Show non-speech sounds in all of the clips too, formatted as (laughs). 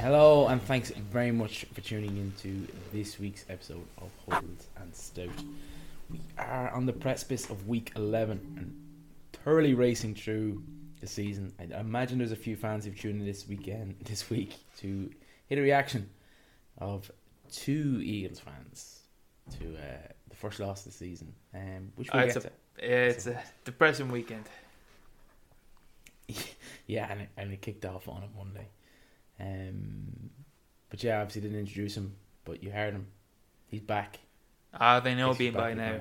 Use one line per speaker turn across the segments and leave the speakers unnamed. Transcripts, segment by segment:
Hello, and thanks very much for tuning into this week's episode of Huddles and Stout. We are on the precipice of week 11 and thoroughly racing through the season. I imagine there's a few fans who've tuned in this weekend, (laughs) this week, to hit a reaction of two Eagles fans to uh, the first loss of the season, um, which we'll
Uh, it's a
to.
it's a depressing weekend. (laughs)
Yeah, and it, and it kicked off on it Monday. Um, but yeah, obviously didn't introduce him, but you heard him. He's back.
Ah, they know me by now.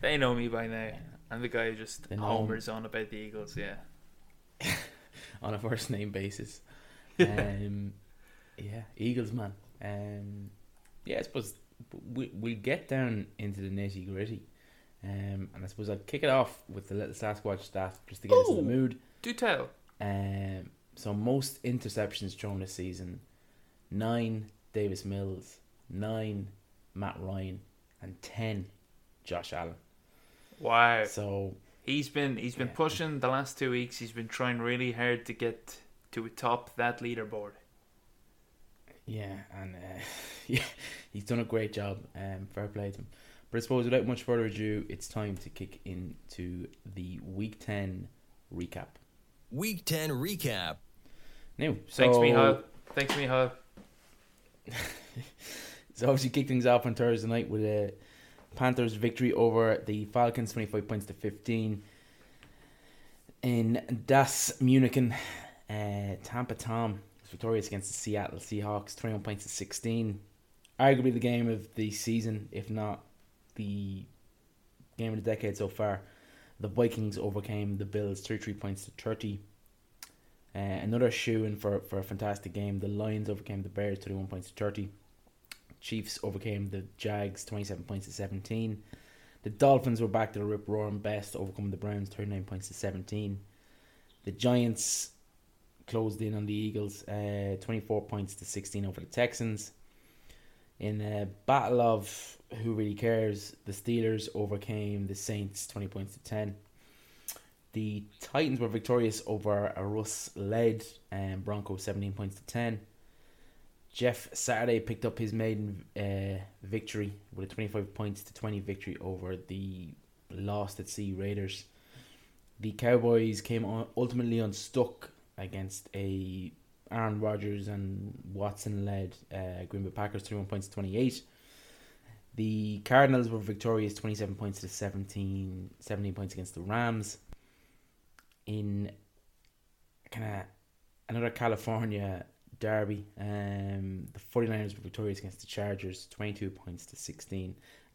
They know me by now. I'm the guy who just homers on about the Eagles. Yeah, (laughs)
on a first name basis. (laughs) Um, yeah, Eagles man. Um, yeah, I suppose we we get down into the nitty gritty, um, and I suppose I'd kick it off with the little Sasquatch stat just to get us in the mood.
do tell.
Um, so most interceptions thrown this season, nine Davis Mills, nine Matt Ryan, and ten Josh Allen.
Wow,
So
he's been he's been
Yeah.
pushing the last two weeks. He's been trying really hard to get to top that leaderboard.
Yeah, and uh, (laughs) yeah, he's done a great job. Um, fair play to him. But I suppose without much further ado, it's time to kick into the Week Ten recap.
Week 10 recap.
Now, so,
Thanks, Michal. Thanks, (laughs) Michal.
So obviously kicked things off on Thursday night with a Panthers victory over the Falcons, twenty five points to fifteen. In Das Munichen, uh, Tampa Tom was victorious against the Seattle Seahawks, twenty one points to sixteen. Arguably the game of the season, if not the game of the decade so far. The Vikings overcame the Bills, thirty three points to thirty. Uh, another shoe in for, for a fantastic game. The Lions overcame the Bears, thirty one points to thirty. Chiefs overcame the Jags 27 points to 17. The Dolphins were back to the rip roaring best, overcoming the Browns 39 points to 17. The Giants closed in on the Eagles uh, 24 points to 16 over the Texans. In a battle of who really cares, the Steelers overcame the Saints 20 points to 10. The Titans were victorious over a Russ led um, Broncos 17 points to 10. Jeff Saturday picked up his maiden uh, victory with a 25 points to 20 victory over the lost at sea Raiders. The Cowboys came on, ultimately unstuck against a Aaron Rodgers and Watson led uh, Green Bay Packers 31 points to 28. The Cardinals were victorious 27 points to 17, 17 points against the Rams. In kind of another California derby. Um, the 49ers were victorious against the Chargers, 22 points to 16. And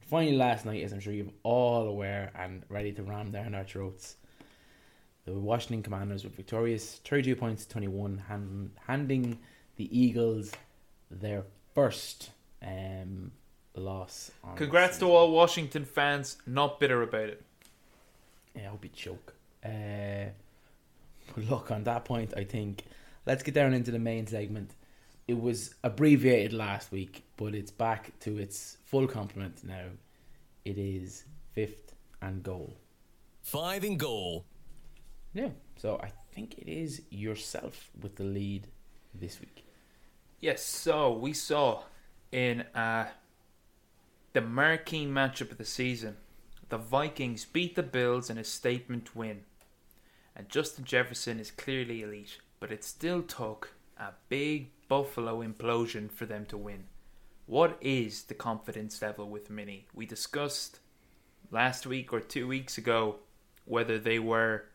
finally, last night, as I'm sure you're all aware and ready to ram down our throats, the Washington Commanders were victorious, 32 points to 21, hand, handing the Eagles their first um, loss. On
Congrats to all Washington fans. Not bitter about it.
Yeah, I hope you choke. Uh, but look, on that point, I think let's get down into the main segment. It was abbreviated last week, but it's back to its full complement now. It is fifth and goal.
Five in goal.
Yeah, so I think it is yourself with the lead this week.
Yes, so we saw in uh, the marquee matchup of the season, the Vikings beat the Bills in a statement win. And Justin Jefferson is clearly elite, but it still took a big Buffalo implosion for them to win. What is the confidence level with Mini? We discussed last week or two weeks ago whether they were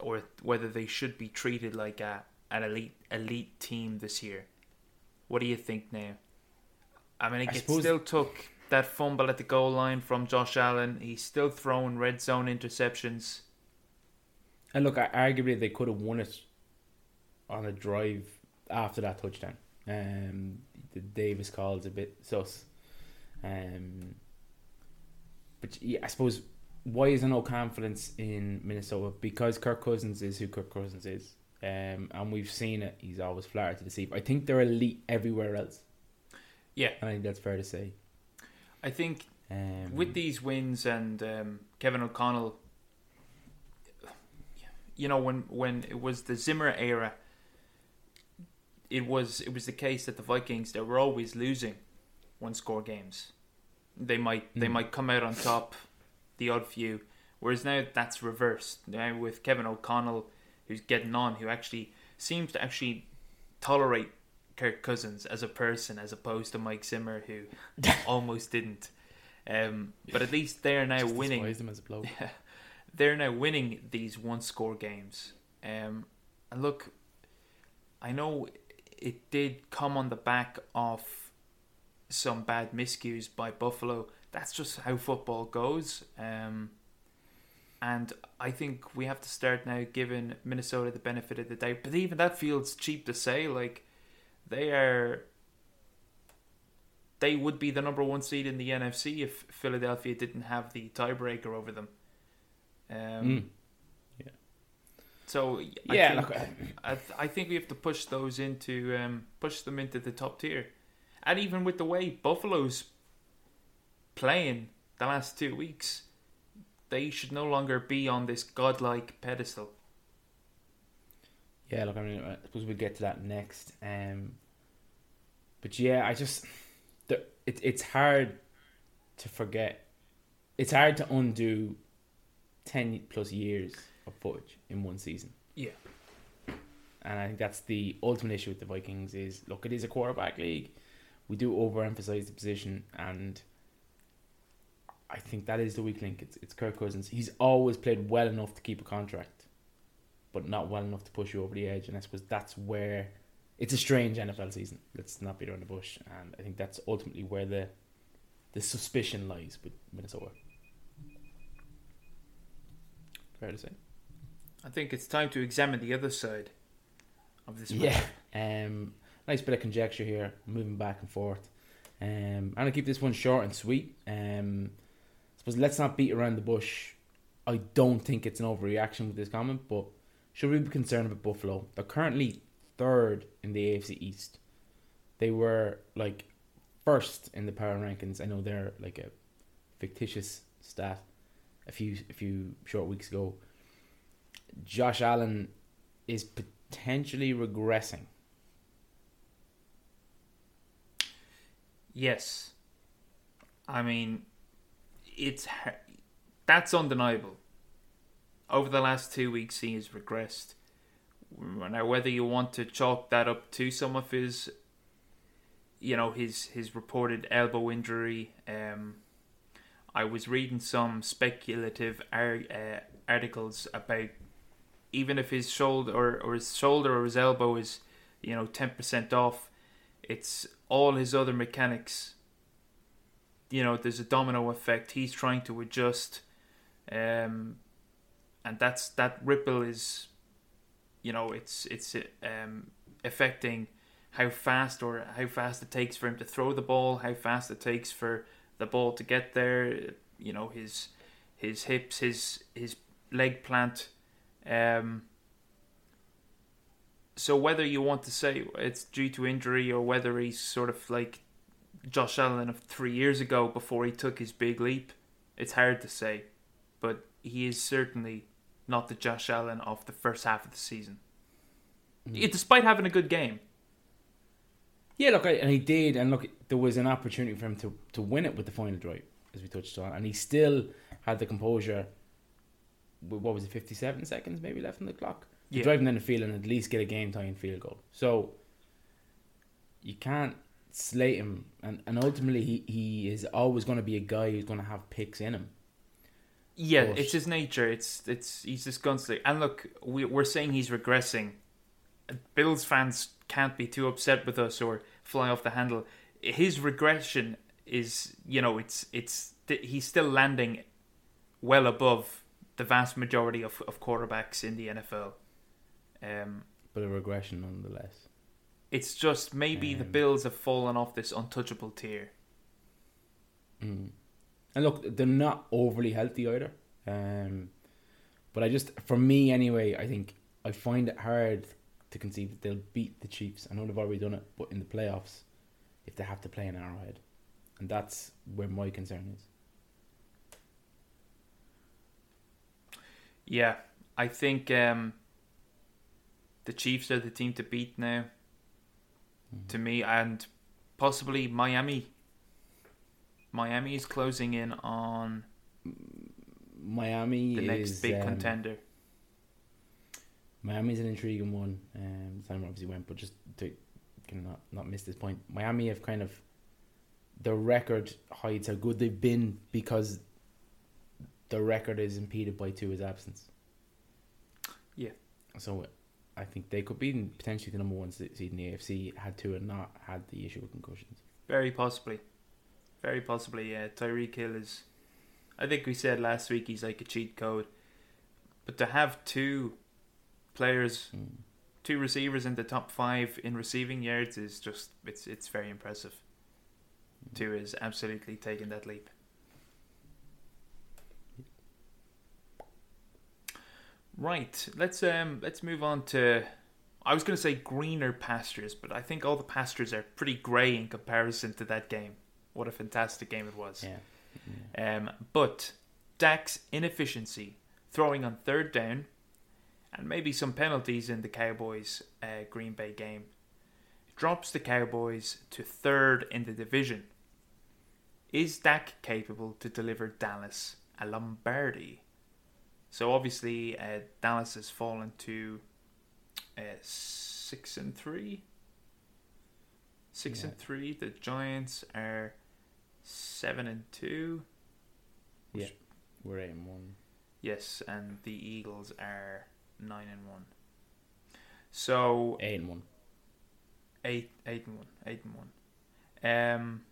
or whether they should be treated like a an elite elite team this year. What do you think now? I mean, it
I
still took that fumble at the goal line from Josh Allen. He's still throwing red zone interceptions.
And look, arguably they could have won it on a drive after that touchdown. Um, the Davis call's a bit sus. Um, but yeah, I suppose why is there no confidence in Minnesota? Because Kirk Cousins is who Kirk Cousins is, um, and we've seen it. He's always flattered to deceive. I think they're elite everywhere else,
Yeah,
and I think that's fair to say.
I think
Um,
with these wins and um, Kevin O'Connell, you know, when when it was the Zimmer era, it was it was the case that the Vikings they were always losing one score games. They might they
Mm.
might come out on top, the odd few. Whereas now that's reversed. Now with Kevin O'Connell, who's getting on, who actually seems to actually tolerate Kirk Cousins as a person, as opposed to Mike Zimmer, who (laughs) almost didn't. Um, but at least they're now
just
winning
them as a bloke. (laughs)
they're now winning these one score games. Um, and look, I know it did come on the back of some bad miscues by Buffalo. That's just how football goes. Um, and I think we have to start now giving Minnesota the benefit of the doubt. But even that feels cheap to say. Like, they are. They would be the number one seed in the NFC if Philadelphia didn't have the tiebreaker over them. Um,
Mm. Yeah.
So I
Yeah,
think,
look, I-
I, th- I think we have to push those into um, push them into the top tier, and even with the way Buffalo's playing the last two weeks, they should no longer be on this godlike pedestal.
Yeah, look, I mean, I suppose we'll get to that next. Um, but yeah, I just, the, it, it's hard to forget. It's hard to undo 10 plus years of footage in one season.
Yeah.
And I think that's the ultimate issue with the Vikings is, look, it is a quarterback league. We do overemphasize the position, and I think that is the weak link. It's, it's Kirk Cousins. He's always played well enough to keep a contract but not well enough to push you over the edge. And I suppose that's where it's a strange NFL season. Let's not beat around the bush. And I think that's ultimately where the the suspicion lies with Minnesota. Fair to say.
I think it's time to examine the other side of this.
Yeah. Um, nice bit of conjecture here, moving back and forth. Um, I'm gonna keep this one short and sweet. Um, I suppose let's not beat around the bush. I don't think it's an overreaction with this comment, but should we be concerned about Buffalo? They're currently third in the AFC East. They were like first in the power rankings. I know they're like a fictitious stat a few a few short weeks ago. Josh Allen is potentially regressing.
Yes. I mean, it's that's undeniable. Over the last two weeks, he has regressed. Now, whether you want to chalk that up to some of his, you know, his his reported elbow injury, um, I was reading some speculative ar- uh, articles about even if his shoulder or, or his shoulder or his elbow is, you know, ten percent off, it's all his other mechanics. You know, there's a domino effect. He's trying to adjust, um, and that's that ripple is, you know, it's it's um, affecting how fast or how fast it takes for him to throw the ball, how fast it takes for the ball to get there. You know, his his hips, his his leg plant. Um, so whether you want to say it's due to injury or whether he's sort of like Josh Allen of three years ago before he took his big leap, it's hard to say. But he is certainly not the Josh Allen of the first half of the season. Yeah, despite having a good game.
Yeah, look, I, and he did, and look, there was an opportunity for him to, to win it with the final drive, as we touched on, and he still had the composure. with, What was it, fifty-seven seconds maybe left on the clock? To
Yeah.
drive him down the field and at least get a game tying field goal. So you can't slate him, and, and ultimately he, he is always going to be a guy who's going to have picks in him.
Yeah,
But-
it's his nature. It's it's he's this gunslinger. And look, we, we're saying he's regressing. Bills fans can't be too upset with us or fly off the handle. His regression is, you know, it's it's he's still landing well above the vast majority of, of quarterbacks in the NFL. Um,
but a regression nonetheless.
it's just maybe the
Um,
Bills have fallen off this untouchable tier.
Mm. And look, they're not overly healthy either. Um, but I just, for me anyway, I think I find it hard to conceive that they'll beat the Chiefs. I know they've already done it, but in the playoffs, if they have to play an Arrowhead, and that's where my concern is.
Yeah, I think um, the Chiefs are the team to beat now. To me, and possibly Miami. Miami is closing in on
Miami
the
is
next big
um,
contender.
Miami's an intriguing one. Um, time obviously went, but just to cannot not miss this point. Miami have kind of the record hides how good they've been because the record is impeded by Tua's absence.
Yeah.
So I think they could be potentially the number one se- seed in the AFC had Tua not had the issue with concussions.
Very possibly. Very possibly, yeah. Tyreek Hill is. I think we said last week he's like a cheat code. But to have two players,
Mm.
two receivers in the top five in receiving yards is just. It's, it's very impressive. Tua is absolutely taking that leap. Right, let's um let's move on to I was going to say greener pastures, but I think all the pastures are pretty grey in comparison to that game. What a fantastic game it was.
Yeah.
Um, but Dak's inefficiency, throwing on third down, and maybe some penalties in the Cowboys' uh, Green Bay game, drops the Cowboys to third in the division. Is Dak capable to deliver Dallas a Lombardi? So obviously, uh, Dallas has fallen to uh, six and three. Six
Yeah.
and three. The Giants are seven and two.
Yeah. We're eight and one.
Yes, and the Eagles are nine and one. So
Eight and one.
eight, eight and one, eight and one. Um.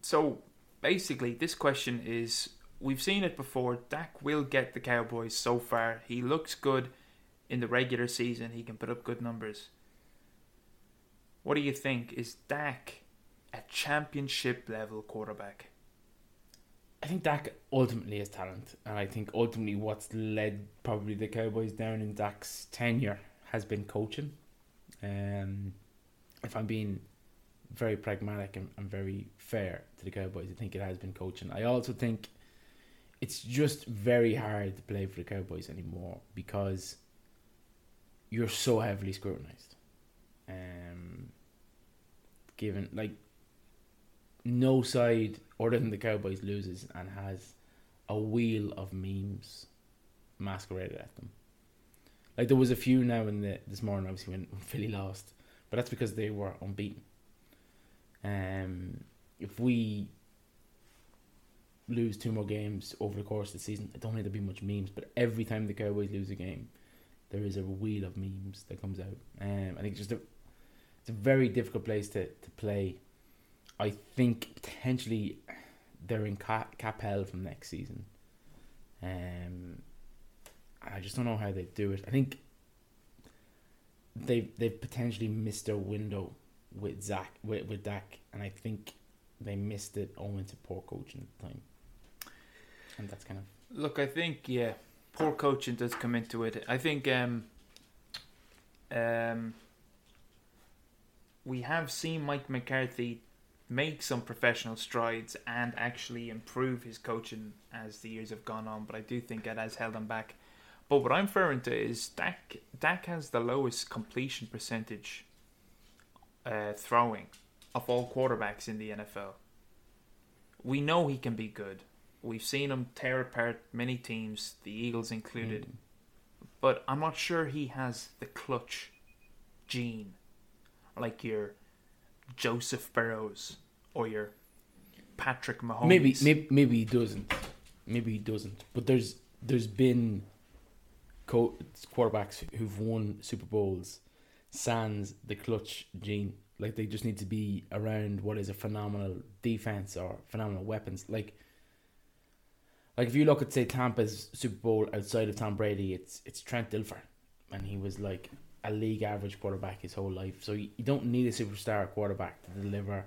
So basically, this question is: We've seen it before. Dak will get the Cowboys so far. He looks good in the regular season. He can put up good numbers. What do you think? Is Dak a championship level quarterback?
I think Dak ultimately is talent, and I think ultimately what's led probably the Cowboys down in Dak's tenure has been coaching. Um, if I'm being very pragmatic and, and very fair to the Cowboys, I think it has been coaching. I also think it's just very hard to play for the Cowboys anymore because you're so heavily scrutinized. Um, given like no side other than the Cowboys loses and has a wheel of memes masqueraded at them. Like there was a few now in the this morning, obviously when, (laughs) Philly lost, but that's because they were unbeaten. Um, if we lose two more games over the course of the season, I don't think there'll be much memes. But every time the Cowboys lose a game, there is a wheel of memes that comes out. Um, I think it's just a it's a very difficult place to, to play. I think potentially they're in cap, cap hell from next season. Um, I just don't know how they do it. I think they've they've potentially missed their window with Zach with with Dak, and I think they missed it owing to poor coaching at the time. And that's kind of
Look, I think yeah, poor coaching does come into it. I think um, um, we have seen Mike McCarthy make some professional strides and actually improve his coaching as the years have gone on. But I do think it has held him back. But what I'm referring to is Dak. Dak has the lowest completion percentage uh, throwing of all quarterbacks in the NFL. We know he can be good. We've seen him tear apart many teams, the Eagles included. But I'm not sure he has the clutch gene like your Joseph Burrows or your Patrick Mahomes.
maybe maybe maybe he doesn't. maybe he doesn't. But there's there's been co- quarterbacks who've won Super Bowls sans the clutch gene. Like they just need to be around what is a phenomenal defense or phenomenal weapons. Like like if you look at say Tampa's Super Bowl outside of Tom Brady, it's it's Trent Dilfer, and he was like a league average quarterback his whole life. So you, you don't need a superstar quarterback to deliver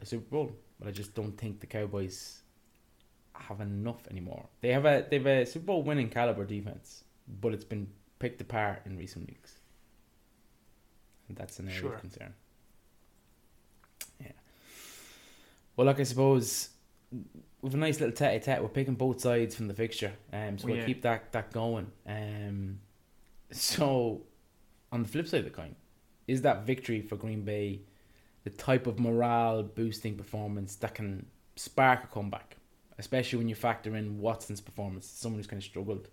a Super Bowl. But I just don't think the Cowboys have enough anymore. They have a they've a Super Bowl winning caliber defense, but it's been picked apart in recent weeks. And that's an area
Sure.
of concern. Yeah. Well, look, I suppose with a nice little tete-a-tete, we're picking both sides from the fixture, um, so we'll
Yeah.
keep that that going. Um, (laughs) so on the flip side of the coin, is that victory for Green Bay the type of morale boosting performance that can spark a comeback, especially when you factor in Watson's performance, someone who's kind of struggled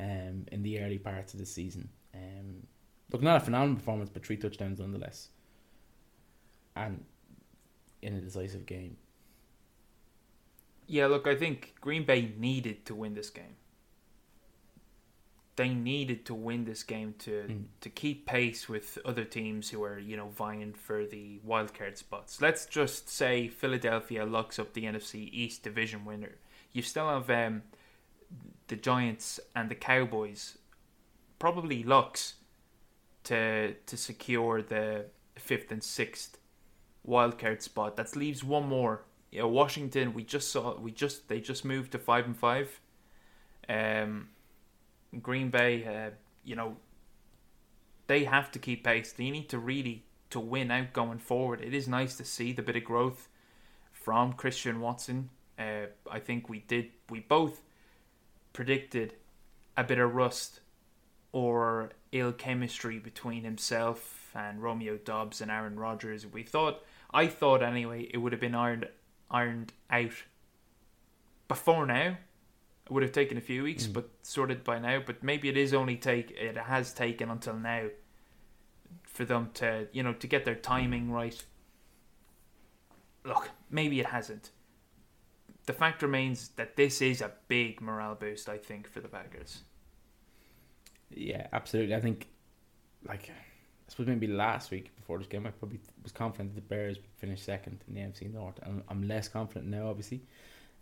um, in the early parts of the season. Um, look, not a phenomenal performance, but three touchdowns nonetheless, and in a decisive game.
Yeah, look, I think Green Bay needed to win this game. They needed to win this game to
Mm.
to keep pace with other teams who are, you know, vying for the wildcard spots. Let's just say Philadelphia locks up the NFC East division winner. You still have um, the Giants and the Cowboys, probably locks to to secure the fifth and sixth wildcard spot. That leaves one more. You know, Washington. We just saw. We just they just moved to five and five. Um, Green Bay. Uh, you know, they have to keep pace. They need to really to win out going forward. It is nice to see the bit of growth from Christian Watson. Uh, I think we did. We both predicted a bit of rust or ill chemistry between himself and Romeo Doubs and Aaron Rodgers. We thought, I thought anyway, it would have been ironed ironed out before now. It would have taken a few weeks, but sorted by now. But maybe it is only take it has taken until now for them to you know to get their timing right. Look, maybe it hasn't. The fact remains that this is a big morale boost, I think, for the Packers.
Yeah, absolutely. I think, like, I suppose maybe last week before this game, I probably was confident that the Bears would finish second in the NFC North. I'm, I'm less confident now, obviously.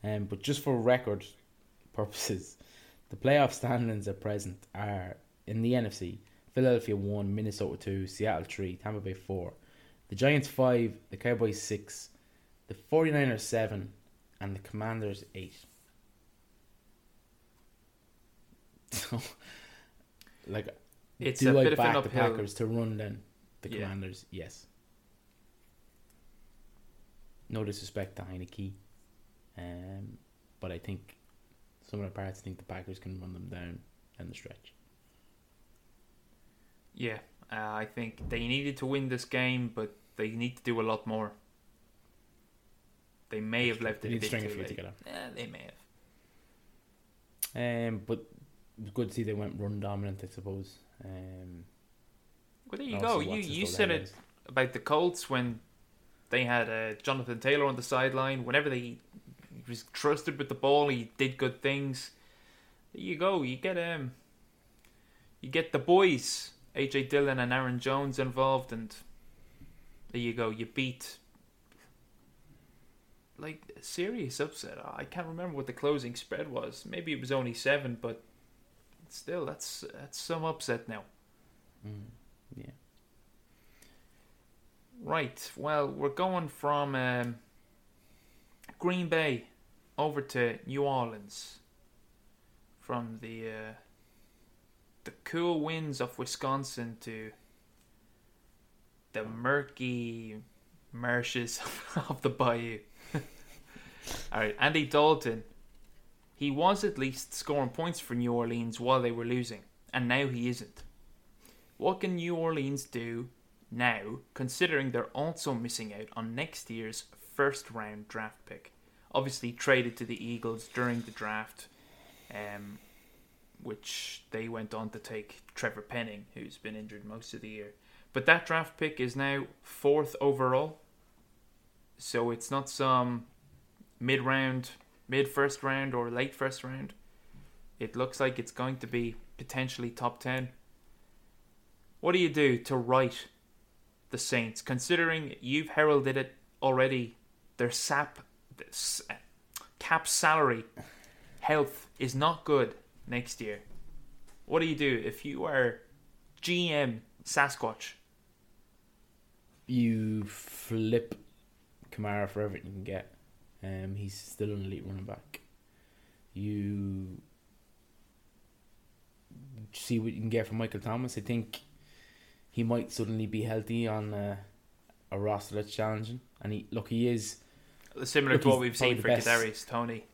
Um, but just for record purposes, the playoff standings at present are in the NFC Philadelphia 1, Minnesota 2, Seattle 3, Tampa Bay 4, the Giants 5, the Cowboys 6, the 49ers 7, and the Commanders 8. (laughs) So, like,
It's
do
a
I
bit of an
back the Packers to run then? the
Yeah.
Commanders? Yes. No disrespect to Heinicke, um, but I think some of the parts think the Packers can run them down in the stretch.
Yeah, uh, I think they needed to win this game, but they need to do a lot more. They may have left it a bit too late.
together.
Yeah, they may have.
Um, but it was good to see they went run dominant. I suppose. Um,
Well, there you go. You you said it about the Colts when they had uh, Jonathan Taylor on the sideline. Whenever they he was trusted with the ball, he did good things. There you go. You get um, you get the boys, AJ Dillon and Aaron Jones involved, and there you go. You beat like a serious upset. I can't remember what the closing spread was. Maybe it was only seven, but still, that's that's some upset now.
Mm, yeah.
Right. Well, we're going from um, Green Bay over to New Orleans. From the uh, the cool winds of Wisconsin to the murky marshes (laughs) of the bayou. (laughs) All right, Andy Dalton. He was at least scoring points for New Orleans while they were losing, and now he isn't. What can New Orleans do now, considering they're also missing out on next year's first round draft pick? Obviously, traded to the Eagles during the draft, um, which they went on to take Trevor Penning, who's been injured most of the year. But that draft pick is now fourth overall, so it's not some mid round mid first round or late first round. It looks like it's going to be potentially top 10. What do you do to right the Saints, considering you've heralded it already? Their sap, cap salary, health is not good next year. What do you do if you are GM Sasquatch?
You flip Kamara for everything you can get. Um, he's still an elite running back. You see what you can get from Michael Thomas. I think he might suddenly be healthy on uh, a roster that's challenging, and he look he is
similar
look,
to what we've seen for. Kadarius Toney.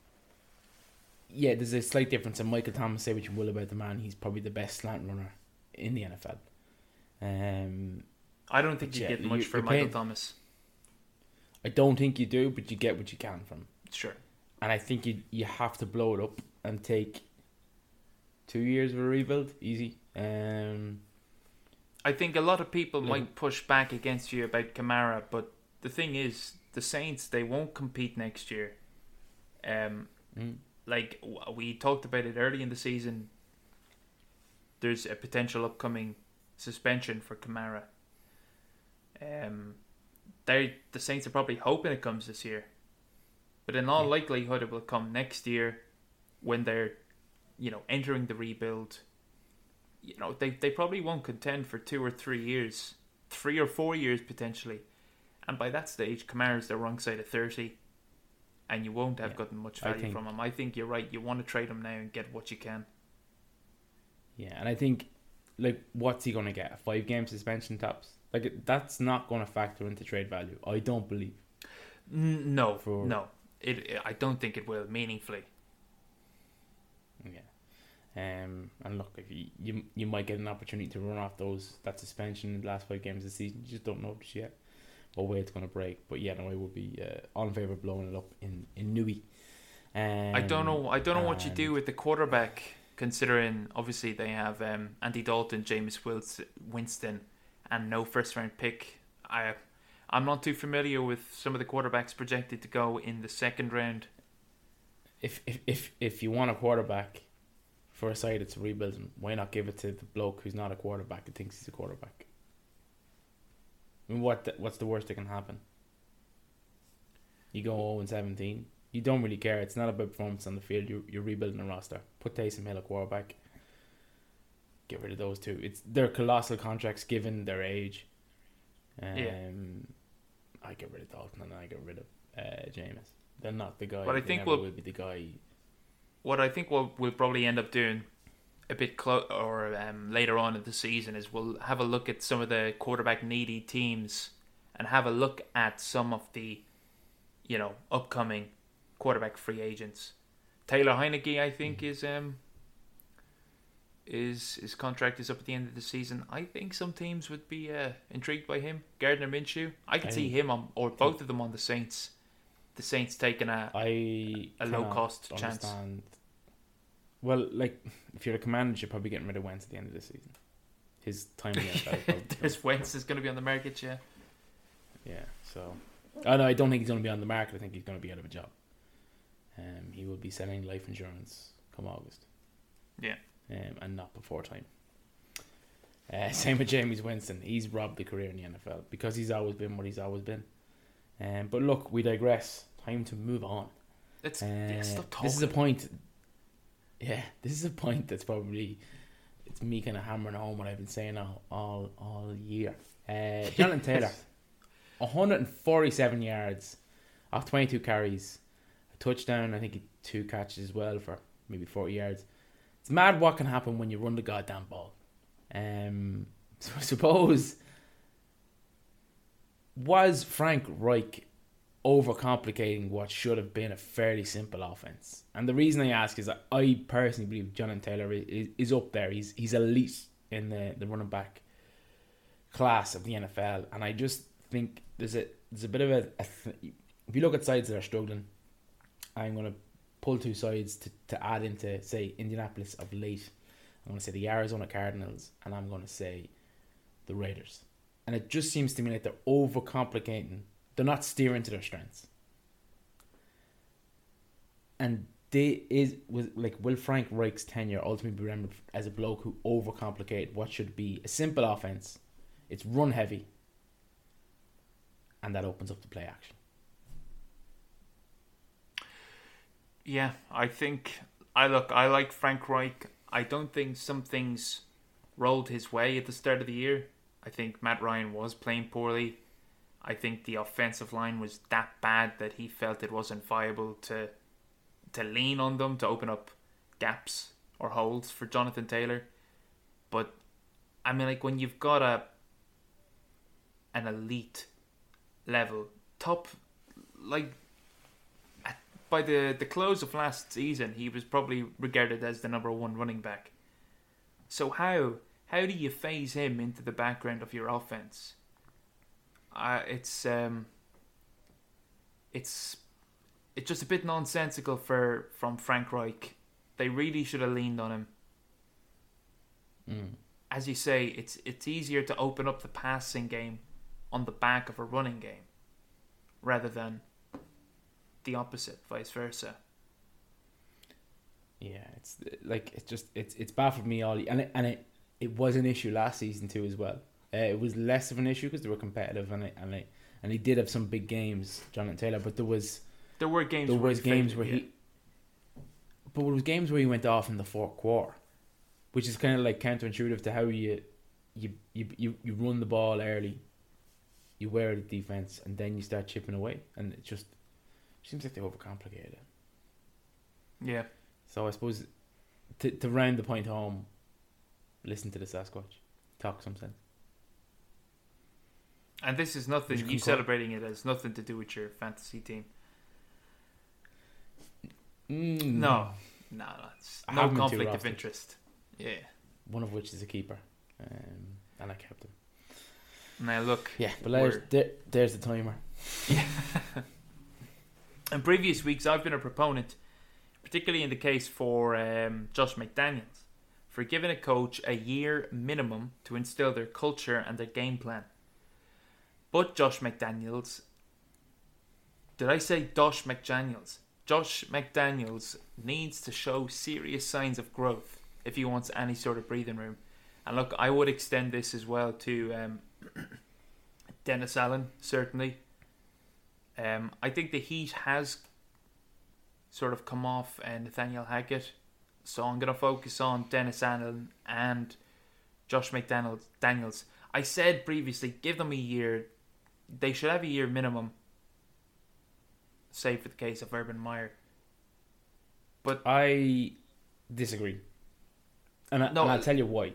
yeah, there's a slight difference. And Michael Thomas, say what you will about the man, he's probably the best slant runner in the NFL. Um,
I don't think you
Yeah,
get much for Michael
paying-
Thomas.
I don't think you do, but you get what you can from. him.
Sure.
And I think you you have to blow it up and take two years of a rebuild, easy. Um,
I think a lot of people might push back against you about Kamara, but the thing is, the Saints they won't compete next year. Um,
mm,
like we talked about it early in the season. There's a potential upcoming suspension for Kamara. Um, they the Saints are probably hoping it comes this year, but in all
Yeah.
likelihood, it will come next year when they're, you know, entering the rebuild. You know, they they probably won't contend for two or three years, three or four years potentially, and by that stage, Kamara's the wrong side of thirty, and you won't have
Yeah.
gotten much value
think-
from him. I think you're right. You want to trade him now and get what you can.
yeah, and I think like what's he gonna get? A five game suspension tops? Like that's not gonna factor into trade value. I don't believe.
No,
For-
no, it. I don't think it will meaningfully.
Yeah. Um, and look, if you, you you might get an opportunity to run off those that suspension in the last five games of the season. You just don't know just yet what way it's going to break. But yeah, no, I would be uh, on favour of blowing it up in in Newey. Um,
I don't know. I don't know what you do with the quarterback, considering obviously they have um, Andy Dalton, James Wilson, Winston, and no first round pick. I, I'm not too familiar with some of the quarterbacks projected to go in the second round.
If if if if you want a quarterback for a side that's rebuilding, why not give it to the bloke who's not a quarterback and thinks he's a quarterback? I mean, what the, what's the worst that can happen? You go 0 and 17. You don't really care. It's not about performance on the field. You're, you're rebuilding a roster. Put Taysom Hill at quarterback. Get rid of those two. It's they're colossal contracts given their age. Um,
Yeah.
I get rid of Dalton and I get rid of uh, Jameis. They're not the guy.
But I think we'll-
will be the guy.
What I think we'll, we'll probably end up doing a bit clo- or um, later on in the season is we'll have a look at some of the quarterback needy teams and have a look at some of the you know upcoming quarterback free agents. Taylor Heinicke, I think, is um is his contract is up at the end of the season. I think some teams would be uh, intrigued by him. Gardner Minshew, I could
I
see him on or both of them on the Saints. The Saints taking a
I
A low-cost chance.
Well, like if you're a commander, you're probably getting rid of Wentz at the end of the season. His time in the is probably done.
There's Wentz is going to be on the market, yeah.
Yeah, so oh no, I don't think he's going to be on the market. I think he's going to be out of a job. Um, he will be selling life insurance come August.
Yeah.
um, and not before time. Uh, (laughs) same with Jameis Winston. He's robbed the career in the NFL because he's always been what he's always been. Um, but look, we digress. Time to move on.
It's
Uh,
yeah, stop talking.
this is a point. Yeah, this is a point that's probably it's me kind of hammering home what I've been saying all all, all year. Uh, (laughs) Jonathan Taylor, 147 yards, off 22 carries, a touchdown. I think two catches as well for maybe 40 yards. It's mad what can happen when you run the goddamn ball. Um, (laughs) so I suppose was Frank Reich overcomplicating what should have been a fairly simple offense. And the reason I ask is that I personally believe Jonathan Taylor is, is up there. He's he's elite in the, the running back class of the NFL, and I just think there's a there's a bit of a, a th- if you look at sides that are struggling, I'm gonna pull two sides to, to add into say Indianapolis of late. I'm gonna say the Arizona Cardinals, and I'm gonna say the Raiders. And it just seems to me like they're overcomplicating. They're not steering to their strengths. and they is was like will Frank Reich's tenure ultimately be remembered as a bloke who overcomplicated what should be a simple offense. It's run heavy, and that opens up the play action.
Yeah, I think I look. I like Frank Reich. I don't think some things rolled his way at the start of the year. I think Matt Ryan was playing poorly. I think the offensive line was that bad that he felt it wasn't viable to to lean on them to open up gaps or holes for Jonathan Taylor. But I mean, like when you've got a an elite level top, like at, by the the close of last season, he was probably regarded as the number one running back. So how how do you phase him into the background of your offense? Uh, it's um, it's it's just a bit nonsensical for from Frank Reich. They really should have leaned on him.
Mm.
As you say, it's it's easier to open up the passing game on the back of a running game rather than the opposite, vice versa.
Yeah, it's like it's just it's it's baffled me all, and it, and it it was an issue last season too as well. Uh, it was less of an issue because they were competitive and it, and it, and he did have some big games, Jonathan Taylor. But there was
There were games.
there
where
was
he
games where he, but there was games where he went off in the fourth quarter, which is kind of like counterintuitive to how you, you you you you run the ball early, you wear the defense, and then you start chipping away, and it just seems like they overcomplicate it.
Yeah.
So I suppose to to round the point home, listen to the Sasquatch, talk some sense.
And this is nothing.
You
You celebrating it has nothing to do with your fantasy team.
Mm,
No, no, no
have him in two
conflict of interest. Yeah.
one of which is a keeper, um, and I kept him.
Now look.
Yeah, but there's there, there's the timer. (laughs)
In previous weeks, I've been a proponent, particularly in the case for um, Josh McDaniels, for giving a coach a year minimum to instill their culture and their game plan. But Josh McDaniels, did I say Josh McDaniels? Josh McDaniels needs to show serious signs of growth if he wants any sort of breathing room. And look, I would extend this as well to um, (coughs) Dennis Allen, certainly. Um, I think the heat has sort of come off uh, Nathaniel Hackett, so I'm going to focus on Dennis Allen and Josh McDaniels. Daniels. I said previously, give them a year. They should have a year minimum. Save for the case of Urban Meyer. But
I disagree, and, I,
No,
and I'll tell you why.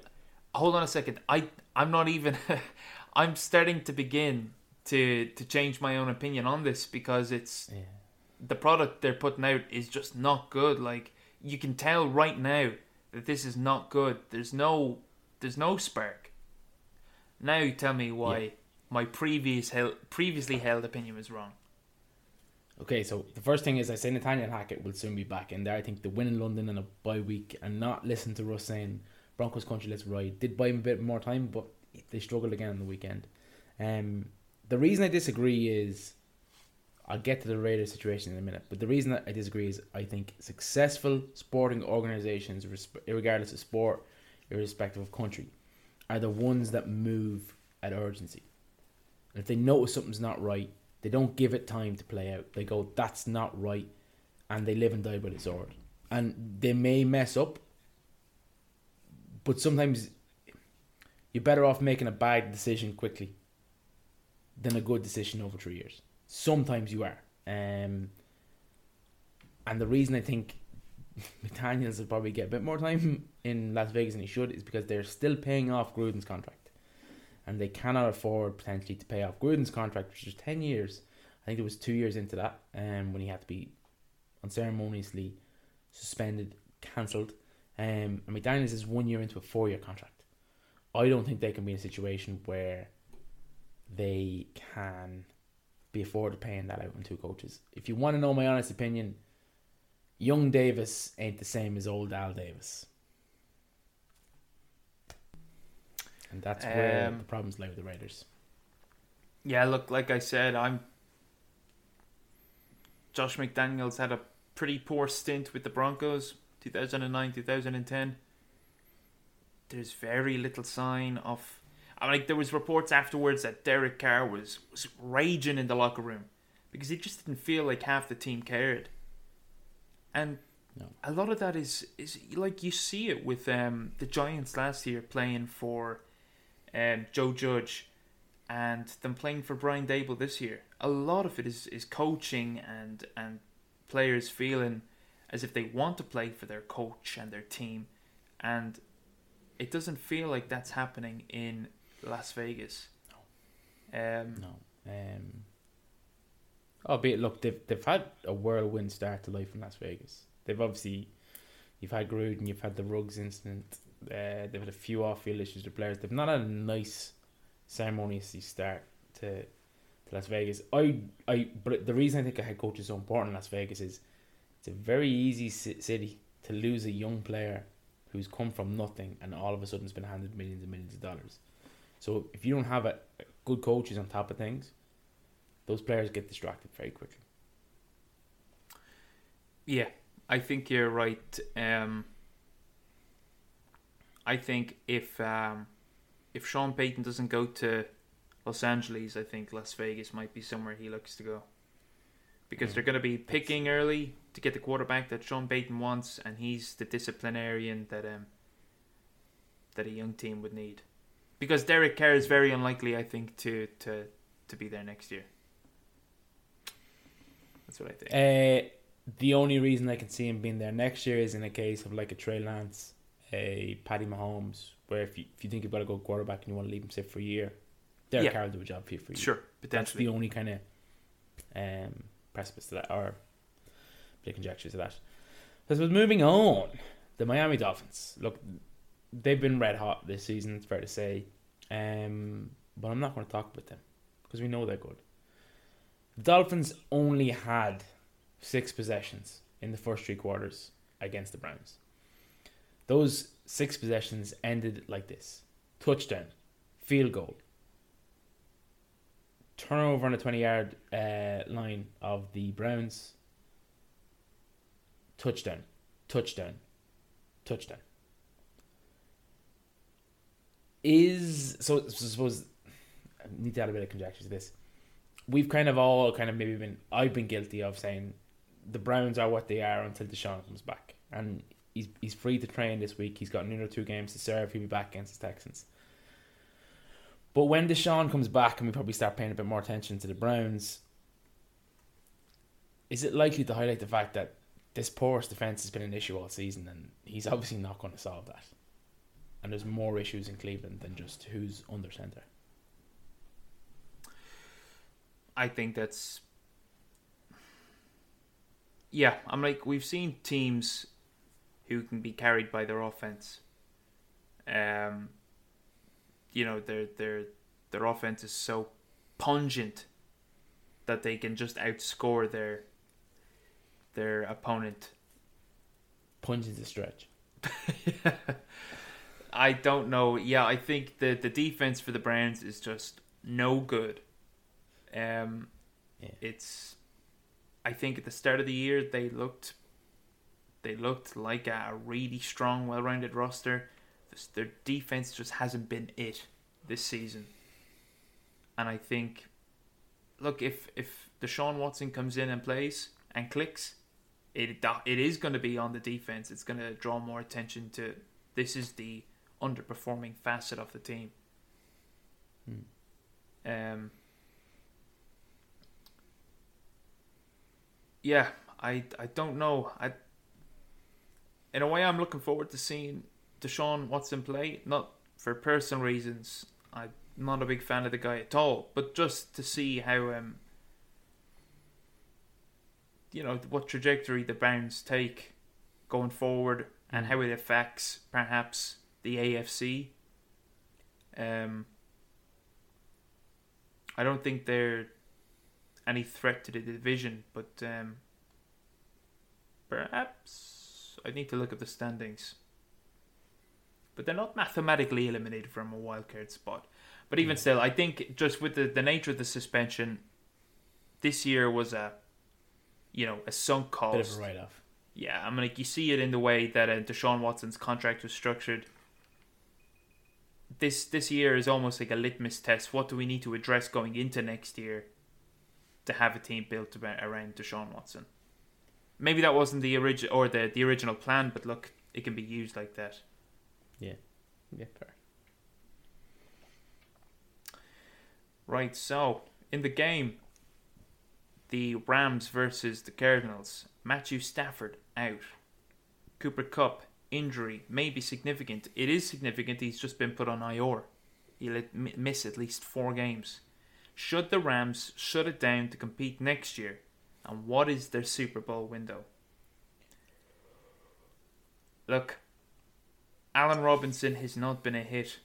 hold on a second. I I'm not even. (laughs) I'm starting to begin to to change my own opinion on this because it's
Yeah.
the product they're putting out is just not good. Like you can tell right now that this is not good. There's no there's no spark. Now you tell me why
Yeah.
My previous held, previously held opinion was wrong.
Okay, so the first thing is I say Nathaniel Hackett will soon be back in there. I think the win in London and a bye week and not listen to Russ saying Broncos country let's ride did buy him a bit more time, but they struggled again on the weekend. Um, the reason I disagree is I'll get to the Raiders situation in a minute, but the reason that I disagree is I think successful sporting organizations, regardless of sport, irrespective of country, are the ones that move at urgency. And if they notice something's not right, they don't give it time to play out. They go, that's not right, and they live and die by the sword. And they may mess up, but sometimes you're better off making a bad decision quickly than a good decision over three years. Sometimes you are. Um, and the reason I think (laughs) McDaniels will probably get a bit more time in Las Vegas than he should is because they're still paying off Gruden's contract. And they cannot afford potentially to pay off Gruden's contract, which is 10 years. I think it was two years into that um, when he had to be unceremoniously suspended, cancelled. Um, and McDaniels is one year into a four year contract. I don't think they can be in a situation where they can be afforded paying that out on two coaches. If you want to know my honest opinion, young Davis ain't the same as old Al Davis. And that's where
Um,
the problems lie with the Raiders.
Yeah, look, like I said, I'm. Josh McDaniels had a pretty poor stint with the Broncos, 2009, 2010. There's very little sign of. I mean, like there was reports afterwards that Derek Carr was, was raging in the locker room because he just didn't feel like half the team cared. And
No.
a lot of that is is like you see it with um, the Giants last year playing for um, Joe Judge and them playing for Brian Daboll this year. A lot of it is, is coaching and and players feeling as if they want to play for their coach and their team, and it doesn't feel like that's happening in Las Vegas. No. Um,
No. Um, albeit, look, they've, they've had a whirlwind start to life in Las Vegas. They've obviously, you've had Gruden, you've had the Ruggs incident, uh, they've had a few off field issues with players. They've not had a nice ceremoniously start to, to Las Vegas. I, I, but the reason I think a head coach is so important in Las Vegas is it's a very easy city to lose a young player who's come from nothing and all of a sudden has been handed millions and millions of dollars. So if you don't have a, good coaches on top of things, those players get distracted very quickly.
Yeah, I think you're right. Um, I think if um, if Sean Payton doesn't go to Los Angeles, I think Las Vegas might be somewhere he looks to go. Because they're going to be picking early to get the quarterback that Sean Payton wants, and he's the disciplinarian that um that a young team would need. Because Derek Carr is very unlikely, I think, to to to be there next year. That's what I think.
Uh, the only reason I can see him being there next year is in a case of like a Trey Lance, a Patty Mahomes, where if you, if you think you've got a good quarterback and you want to leave him sit for a year, Derek
Yeah.
Carr will do a job for you for a year.
sure,
That's
potentially.
the only kind of um, precipice to that, or big conjecture to that. I suppose moving on, the Miami Dolphins. Look, they've been red hot this season. It's fair to say, um, but I'm not going to talk about them because we know they're good. The Dolphins only had six possessions in the first three quarters against the Browns. Those six possessions ended like this: touchdown, field goal, turnover on the 20 yard uh, line of the Browns. Touchdown, touchdown, touchdown. Is so, so suppose I need to add a bit of conjecture to this. We've kind of all kind of maybe been I've been guilty of saying the Browns are what they are until Deshaun comes back, and he's he's free to train this week. He's got another two games to serve. He'll be back against the Texans. But when Deshaun comes back and we probably start paying a bit more attention to the Browns, is it likely to highlight the fact that this porous defense has been an issue all season and he's obviously not going to solve that? And there's more issues in Cleveland than just who's under center.
I think that's yeah. I'm like we've seen teams who can be carried by their offense. Um, you know their their their offense is so pungent that they can just outscore their their opponent.
Pungent's a stretch. (laughs)
I don't know. Yeah, I think the the defense for the Browns is just no good. Um,
Yeah.
it's. I think at the start of the year they looked. They looked like a really strong, well-rounded roster. This, their defense just hasn't been it this season, and I think. Look, if if Deshaun Watson comes in and plays and clicks, it it is going to be on the defense. It's going to draw more attention to. This is the underperforming facet of the team. Um. Yeah, I I don't know. I. In a way, I'm looking forward to seeing Deshaun Watson play. Not for personal reasons. I'm not a big fan of the guy at all, but just to see how um. You know what trajectory the Browns take going forward and how it affects perhaps the AFC. Um, I don't think they're any threat to the division, but um, perhaps I need to look at the standings. But they're not mathematically eliminated from a wildcard spot. But even still, I think just with the, the nature of the suspension, this year was a you know, a sunk cost.
Bit of a write off.
Yeah, I mean, like you see it in the way that uh, Deshaun Watson's contract was structured. This this year is almost like a litmus test. What do we need to address going into next year to have a team built around Deshaun Watson? Maybe that wasn't the original or the the original plan, but look, it can be used like that.
Yeah. Yeah, fair.
Right, so in the game, the Rams versus the Cardinals, Matthew Stafford out. Cooper Kupp injury may be significant. It is significant. He's just been put on IR. He'll miss at least four games. Should the Rams shut it down to compete next year? And what is their Super Bowl window? Look, Allen Robinson has not been a hit.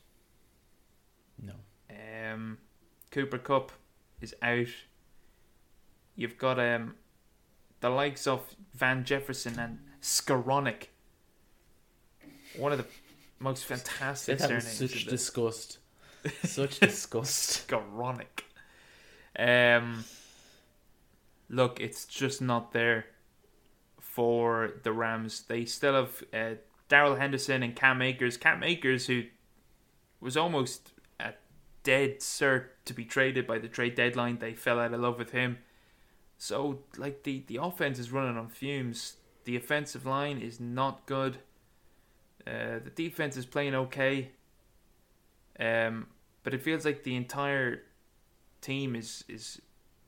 No.
Um, Cooper Kupp is out. You've got um, the likes of Van Jefferson and Skowronek. One of the most fantastic surnames.
such disgust. (laughs) Such (laughs) disgust.
Skowronek. Um, look, it's just not there for the Rams. They still have uh, Darrell Henderson and Cam Akers. Cam Akers, who was almost a dead cert to be traded by the trade deadline, they fell out of love with him. So, like the the offense is running on fumes. The offensive line is not good. Uh, the defense is playing okay. Um, but it feels like the entire team is is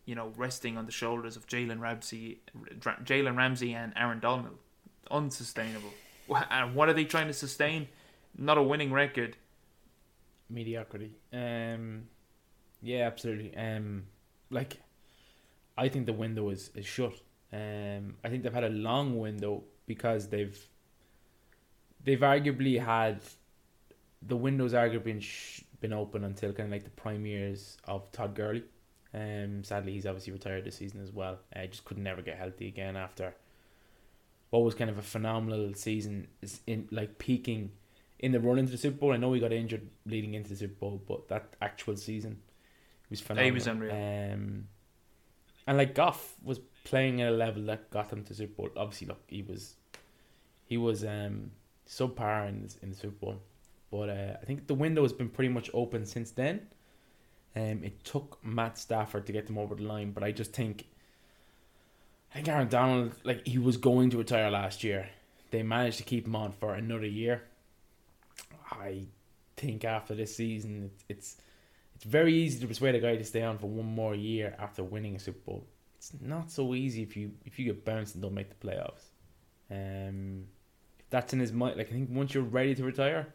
you know resting on the shoulders of Jalen Ramsey, Jalen Ramsey and Aaron Donald. Unsustainable. And what are they trying to sustain? Not a winning record.
Mediocrity. Um yeah, absolutely. Um like I think the window is, is shut. Um I think they've had a long window because they've they've arguably had the window's arguably been sh- been open until kind of like the prime years of Todd Gurley. Um, sadly, he's obviously retired this season as well. I just could never get healthy again after what was kind of a phenomenal season. In like peaking in the run into the Super Bowl. I know he got injured leading into the Super Bowl, but that actual season was phenomenal.
He was unreal.
Um, and like Goff was playing at a level that got him to Super Bowl. Obviously, look, he was he was um subpar in the, in the Super Bowl, but uh, I think the window has been pretty much open since then. Um, it took Matt Stafford to get them over the line, but I just think I think Aaron Donald like he was going to retire last year. They managed to keep him on for another year. I think after this season, it's it's, it's very easy to persuade a guy to stay on for one more year after winning a Super Bowl. It's not so easy if you if you get bounced and don't make the playoffs. Um, if that's in his mind, like I think once you're ready to retire,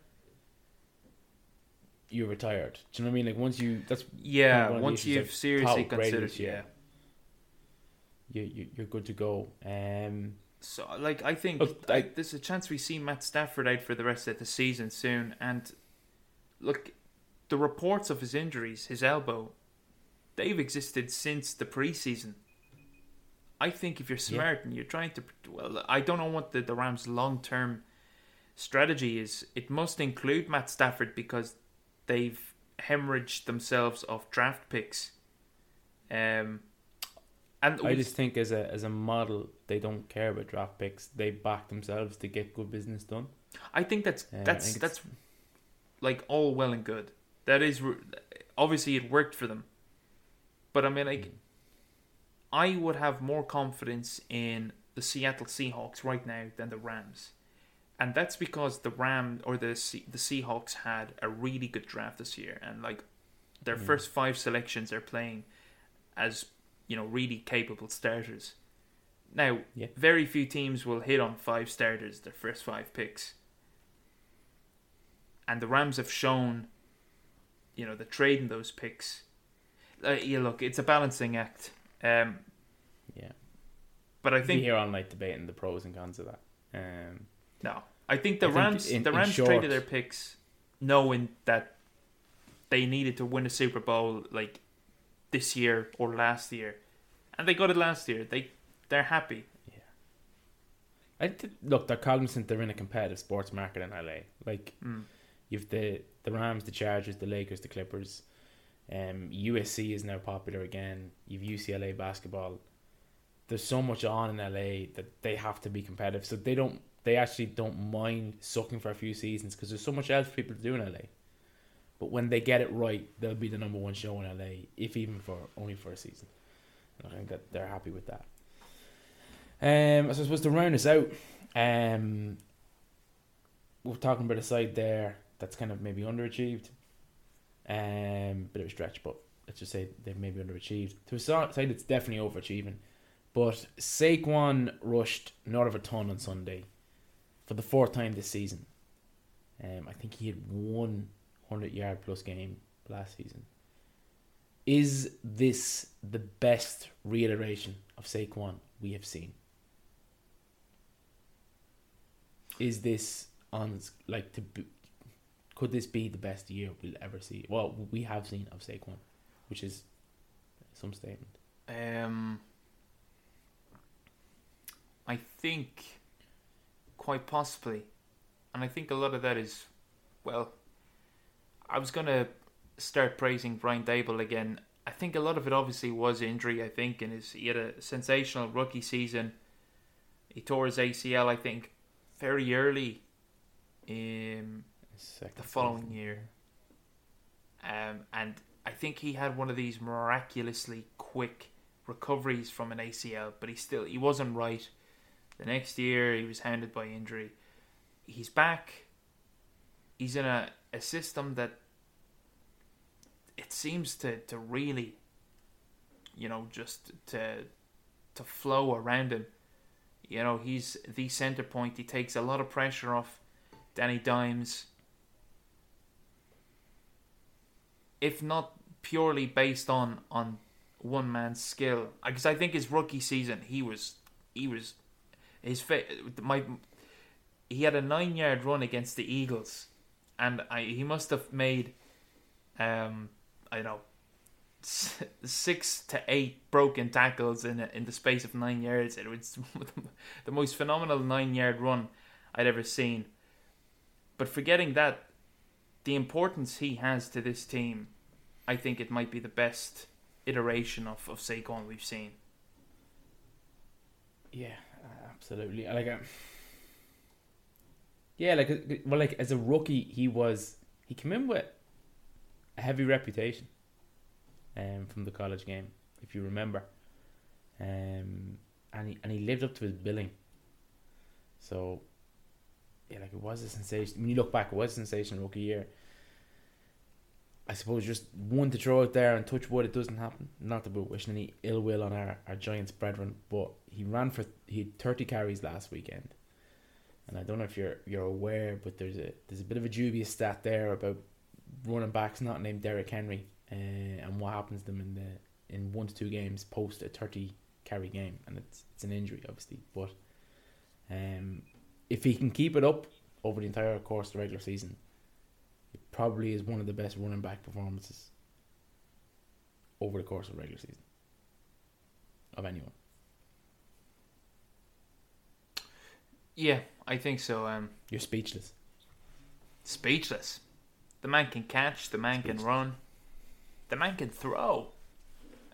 you're retired. Do you know what I mean? Like once you that's
Yeah,
one of
once you've
I've
seriously considered,
this
yeah.
you, you you're good to go. Um,
So, like, I think I, there's a chance we see Matt Stafford out for the rest of the season soon. And look, the reports of his injuries, his elbow, they've existed since the preseason. I think if you're
Yeah.
smart and you're trying to, well, I don't know what the, the Rams' long term strategy is. It must include Matt Stafford because they've hemorrhaged themselves of draft picks. Um, and
I just think as a as a model, they don't care about draft picks. They back themselves to get good business done.
I think that's
Uh,
that's
think
that's like all well and good. That is obviously it worked for them, but I mean like I would have more confidence in the Seattle Seahawks right now than the Rams, and that's because the Ram or the the Seahawks had a really good draft this year, and like their first five selections are playing as you know really capable starters. Now,
Yeah.
very few teams will hit on five starters their first five picks and the Rams have shown, you know, the trade in those picks. Uh, yeah, look, it's a balancing act. Um,
Yeah,
but I think
here all night debating the pros and cons of that. Um,
no, I think the
I think
Rams,
in-
the Rams
short-
traded their picks, knowing that they needed to win a Super Bowl like this year or last year, and they got it last year. They they're happy. Yeah.
I th- look, they're cognizant they're in a competitive sports market in LA. Like
Mm.
you've the the Rams, the Chargers, the Lakers, the Clippers. Um, USC is now popular again. You've UCLA basketball. there's so much on in LA that they have to be competitive. So they don't they actually don't mind sucking for a few seasons because there's so much else for people to do in LA. But when they get it right, they'll be the number one show in LA, if even for only for a season. And I think that they're happy with that. Um, so I suppose to round us out, um, we're talking about a side there that's kind of maybe underachieved. Um, bit of a stretch, but let's just say they've maybe underachieved. To a side that's definitely overachieving. But Saquon rushed not of a ton on Sunday for the fourth time this season. Um, I think he had one hundred yard plus game last season. Is this the best reiteration of Saquon we have seen? Is this on like to be, could this be the best year we'll ever see? Well, we have seen of Saquon, which is some statement.
Um, I think quite possibly, and I think a lot of that is, well, I was gonna start praising Brian Daboll again. I think a lot of it obviously was injury. I think, and his he had a sensational rookie season. He tore his ACL, I think, very early in the following
season.
year. Um, and I think he had one of these miraculously quick recoveries from an ACL, but he still he wasn't right. The next year he was hounded by injury. He's back. He's in a, a system that it seems to, to really you know, just to to flow around him. You know, he's the center point. He takes a lot of pressure off Danny Dimes. If not purely based on on one man's skill, because I think his rookie season he was he was his fa- my he had a nine yard run against the Eagles, and I he must have made um I don't know six to eight broken tackles in in the space of nine yards. It was (laughs) the most phenomenal nine yard run I'd ever seen. But forgetting that, the importance he has to this team, I think it might be the best iteration of, of Saquon we've seen.
Yeah, absolutely. Like, um, yeah, like, uh, well, like as a rookie, he was he came in with a heavy reputation, um, from the college game, if you remember, um, and he and he lived up to his billing. So, yeah, like it was a sensation. When you look back, it was a sensation rookie year. I suppose just one to throw out there and touch wood, it doesn't happen. Not that we're wishing any ill will on our, our Giants brethren, but he ran for he had thirty carries last weekend, and I don't know if you're you're aware, but there's a there's a bit of a dubious stat there about running backs not named Derrick Henry, uh, and what happens to them in the in one to two games post a thirty carry game, and it's it's an injury obviously, but um, if he can keep it up over the entire course of the regular season, probably is one of the best running back performances over the course of regular season of anyone.
Yeah, I think so. Um,
You're speechless.
speechless. The man can catch. The man can run. The man can throw.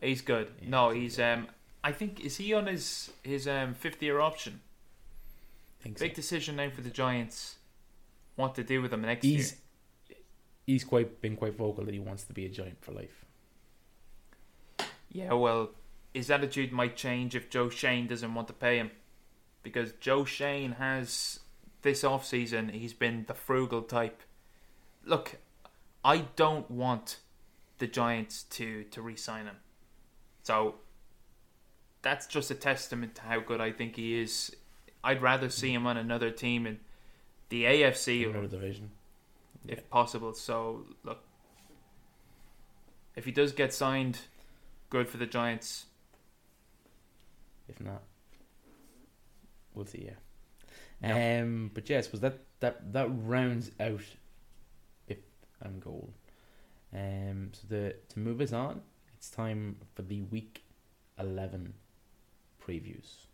He's good.
Yeah,
no,
he's
um. I think is he on his his um fifth year option?
think so.
Big decision now for the Giants. What to do with him next
He's
year?
He's quite been quite vocal that he wants to be a giant for life.
Yeah, well, his attitude might change if Joe Schoen doesn't want to pay him, because Joe Schoen has this off season. He's been the frugal type. Look, I don't want the Giants to to re-sign him, so that's just a testament to how good I think he is. I'd rather see him on another team in the AFC
another division.
If possible. So look, if he does get signed, good for the Giants.
If not, we'll see. Yeah. Um. But yes, was that that that rounds out if and goal. Um. So the to move us on, it's time for the week eleven previews.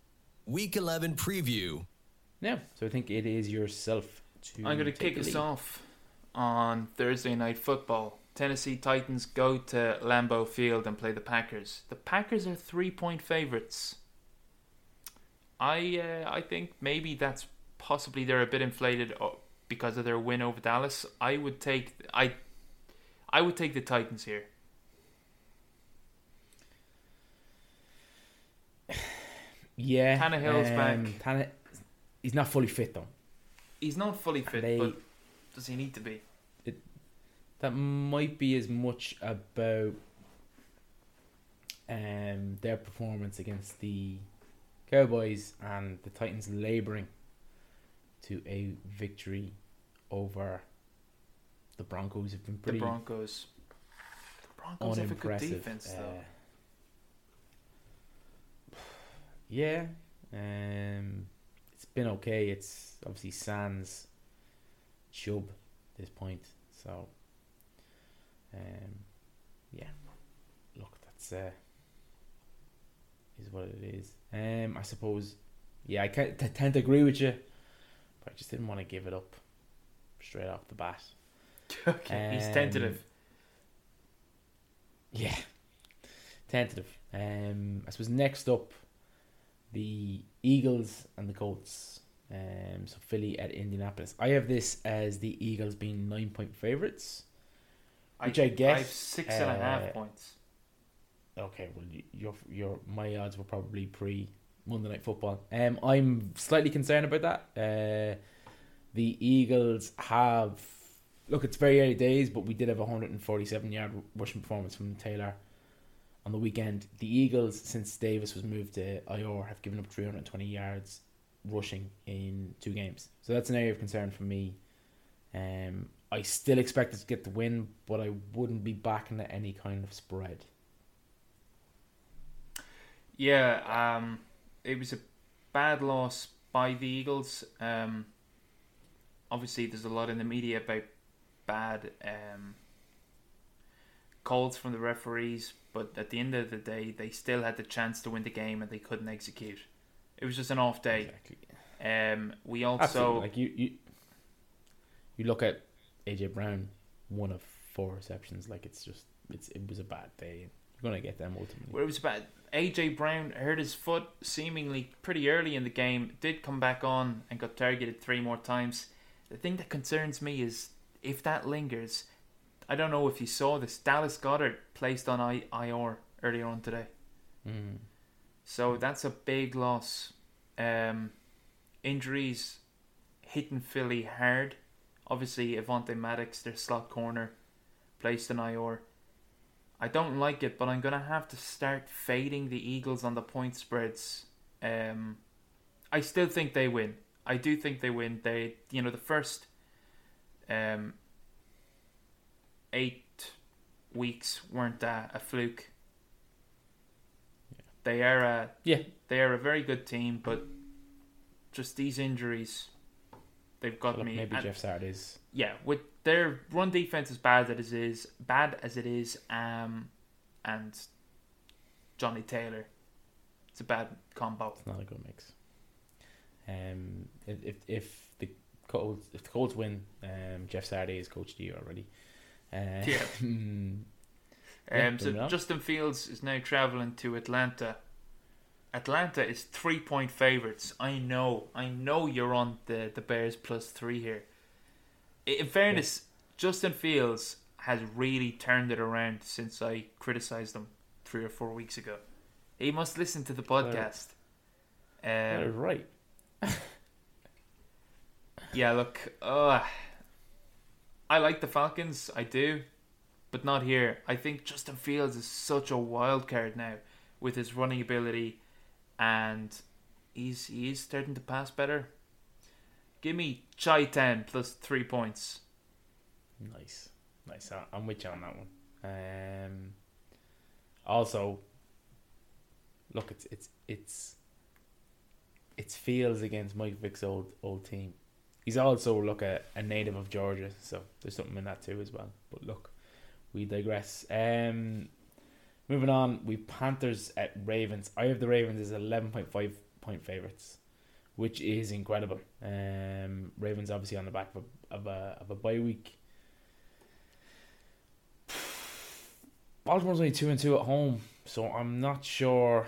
Week 11 preview.
Now, so I think it is yourself to.
I'm going to kick
the
us off on Thursday night football. Tennessee Titans go to Lambeau Field and play the Packers. The Packers are three point favorites. I uh, I think maybe that's possibly they're a bit inflated uh, because of their win over Dallas. I would take I I would take the Titans here.
Yeah,
Tannehill's back.
Tanne- he's not fully fit though.
He's not fully fit,
They-
but does he need to be?
That might be as much about um their performance against the Cowboys and the Titans laboring to a victory over the Broncos. Have been
The
pretty
Broncos. The Broncos have a good defense though.
uh, yeah, um, it's been okay. It's obviously Sans Chubb at this point, so um, yeah. Look, that's uh, is what it is. Um, I suppose, yeah, I can t- tend to agree with you, but I just didn't want to give it up straight off the bat. (laughs)
okay, he's
Um,
tentative.
Yeah, tentative. Um, I suppose next up, the Eagles and the Colts. Um, so Philly at Indianapolis. I have this as the Eagles being nine point favorites. Which I guess,
I have six and a half
uh,
points.
Okay, well, your your my odds were probably pre Monday Night Football. Um, I'm slightly concerned about that. Uh, the Eagles have look. It's very early days, but we did have a 147 yard rushing performance from Taylor on the weekend. The Eagles, since Davis was moved to IR, have given up 320 yards rushing in two games. So that's an area of concern for me. Um, I still expect us to get the win, but I wouldn't be backing at any kind of spread.
Yeah, um, it was a bad loss by the Eagles. Um, obviously, there's a lot in the media about bad um, calls from the referees, but at the end of the day, they still had the chance to win the game and they couldn't execute. It was just an off day.
Exactly.
Um, we also
Absolutely. Like you, you, you look at AJ Brown, one of four receptions. Like it's just, it's it was a bad day. You're gonna get them ultimately.
Well, it was bad. AJ Brown hurt his foot seemingly pretty early in the game. Did come back on and got targeted three more times. The thing that concerns me is if that lingers. I don't know if you saw this. Dallas Goedert placed on I- IR earlier on today,
Mm.
so that's a big loss. Um, injuries hitting Philly hard. Obviously, Avonte Maddox, their slot corner, placed an IR. I don't like it, but I'm gonna have to start fading the Eagles on the point spreads. Um, I still think they win. I do think they win. They, you know, the first um, eight weeks weren't a, a fluke. They are a
Yeah,
they are a very good team, but just these injuries, they've got
look,
me.
maybe
And-
Jeff Sardis.
yeah, with their run defense as bad as it is, bad as it is, um, and Johnny Taylor, it's a bad combo.
It's not a good mix. Um, if if, if the Colts if the Colts win, um, Jeff Saturday is coach of the year already. Uh,
Yeah. (laughs)
mm, Yeah,
Um, so. Justin Fields is now traveling to Atlanta. Atlanta is three point favorites. I know, I know you're on the the Bears plus three here. In fairness, Justin Fields has really turned it around since I criticized him three or four weeks ago. He must listen to the podcast. Um,
right. (laughs)
yeah, look, uh, I like the Falcons, I do, but not here. I think Justin Fields is such a wild card now with his running ability, and he's he is starting to pass better. Give me Chai ten plus three points.
Nice, nice. I'm with you on that one. Um, also, look, it's it's it's it's Fields against Mike Vick's old old team. He's also look a, a native of Georgia, so there's something in that too as well. But look, we digress. Um, moving on, we Panthers at Ravens. I have the Ravens as eleven point five point favorites, which is incredible. Um, Ravens obviously on the back of a of a, of a bye week. Baltimore's only two and two at home, so I'm not sure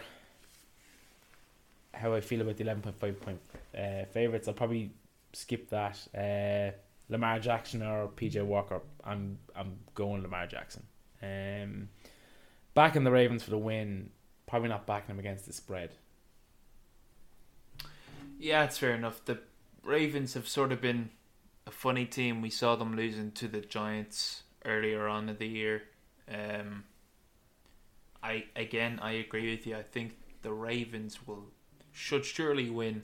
how I feel about the eleven point five point uh, favorites. I'll probably skip that. Uh, Lamar Jackson or PJ Walker. I'm I'm going Lamar Jackson. Um, backing the Ravens for the win. Probably not backing them against the spread.
Yeah, it's fair enough. The Ravens have sort of been a funny team. We saw them losing to the Giants earlier on in the year. Um, I again, I agree with you. I think the Ravens will should surely win.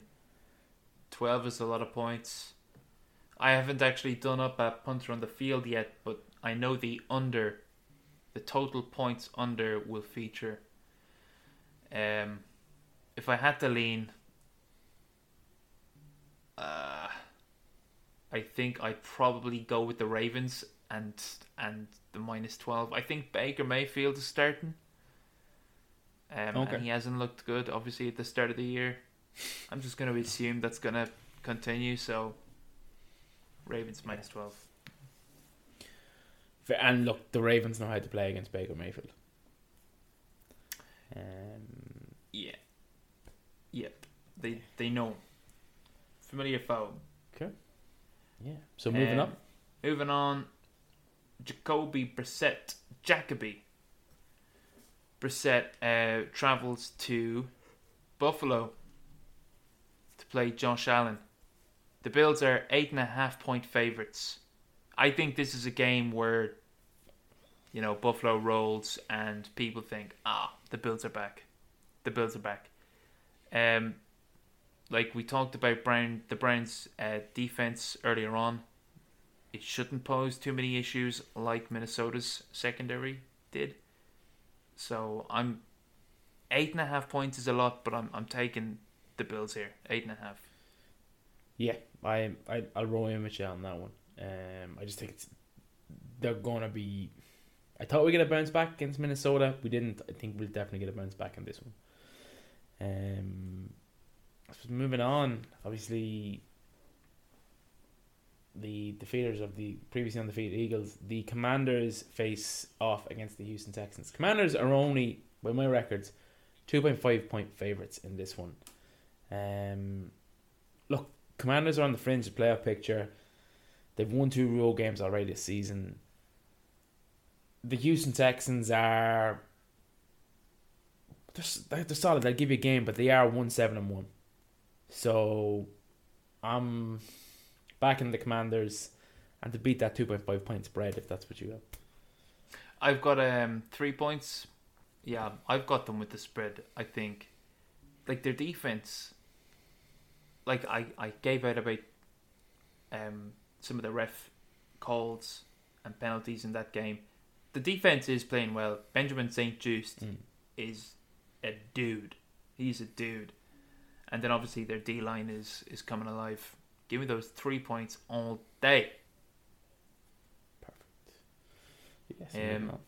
Twelve is a lot of points. I haven't actually done up a punter on the field yet, but I know the under, the total points under will feature. Um, if I had to lean, uh, I think I'd probably go with the Ravens and and the minus twelve. I think Baker Mayfield is starting. Um,
Okay.
and he hasn't looked good, obviously, at the start of the year. I'm just going to assume that's going to continue. So, Ravens minus twelve.
F- And look, the Ravens know how to play against Baker Mayfield. Um,
Yeah. Yep. They they know. Familiar foe. Okay.
Yeah. So moving
Um,
up.
Moving on, Jacoby Brissett, Jacoby Brissett uh, travels to Buffalo to play Josh Allen. The Bills are eight and a half point favorites. I think this is a game where, you know, Buffalo rolls and people think, ah, the Bills are back. The Bills are back. Um, like we talked about Brown, the Browns' uh, defense earlier on it shouldn't pose too many issues like Minnesota's secondary did. So I'm eight and a half points is a lot, but I'm I'm taking the Bills here. Eight and a half.
Yeah, I I I'll roll in with you on that one. Um, I just think it's they're gonna be. I thought we get a bounce back against Minnesota. We didn't. I think we'll definitely get a bounce back in this one. Um, moving on. Obviously, the defeaters of the previously undefeated Eagles, the Commanders face off against the Houston Texans. Commanders are only, by my records, two point five point favorites in this one. Um, look, Commanders are on the fringe of the playoff picture. They've won two road games already this season. The Houston Texans are they're, they're solid. They'll give you a game, but they are one seven and one. So I'm backing the Commanders and to beat that two point five point spread if that's what you got.
I've got um three points. Yeah, I've got them with the spread. I think, like their defense. Like I, I gave out about um some of the ref calls and penalties in that game. The defense is playing well. Benjamin St-Juste
Mm.
is a dude. He's a dude. And then obviously their D line is is coming alive. Give me those three points all day. Perfect.
Yes,
Um.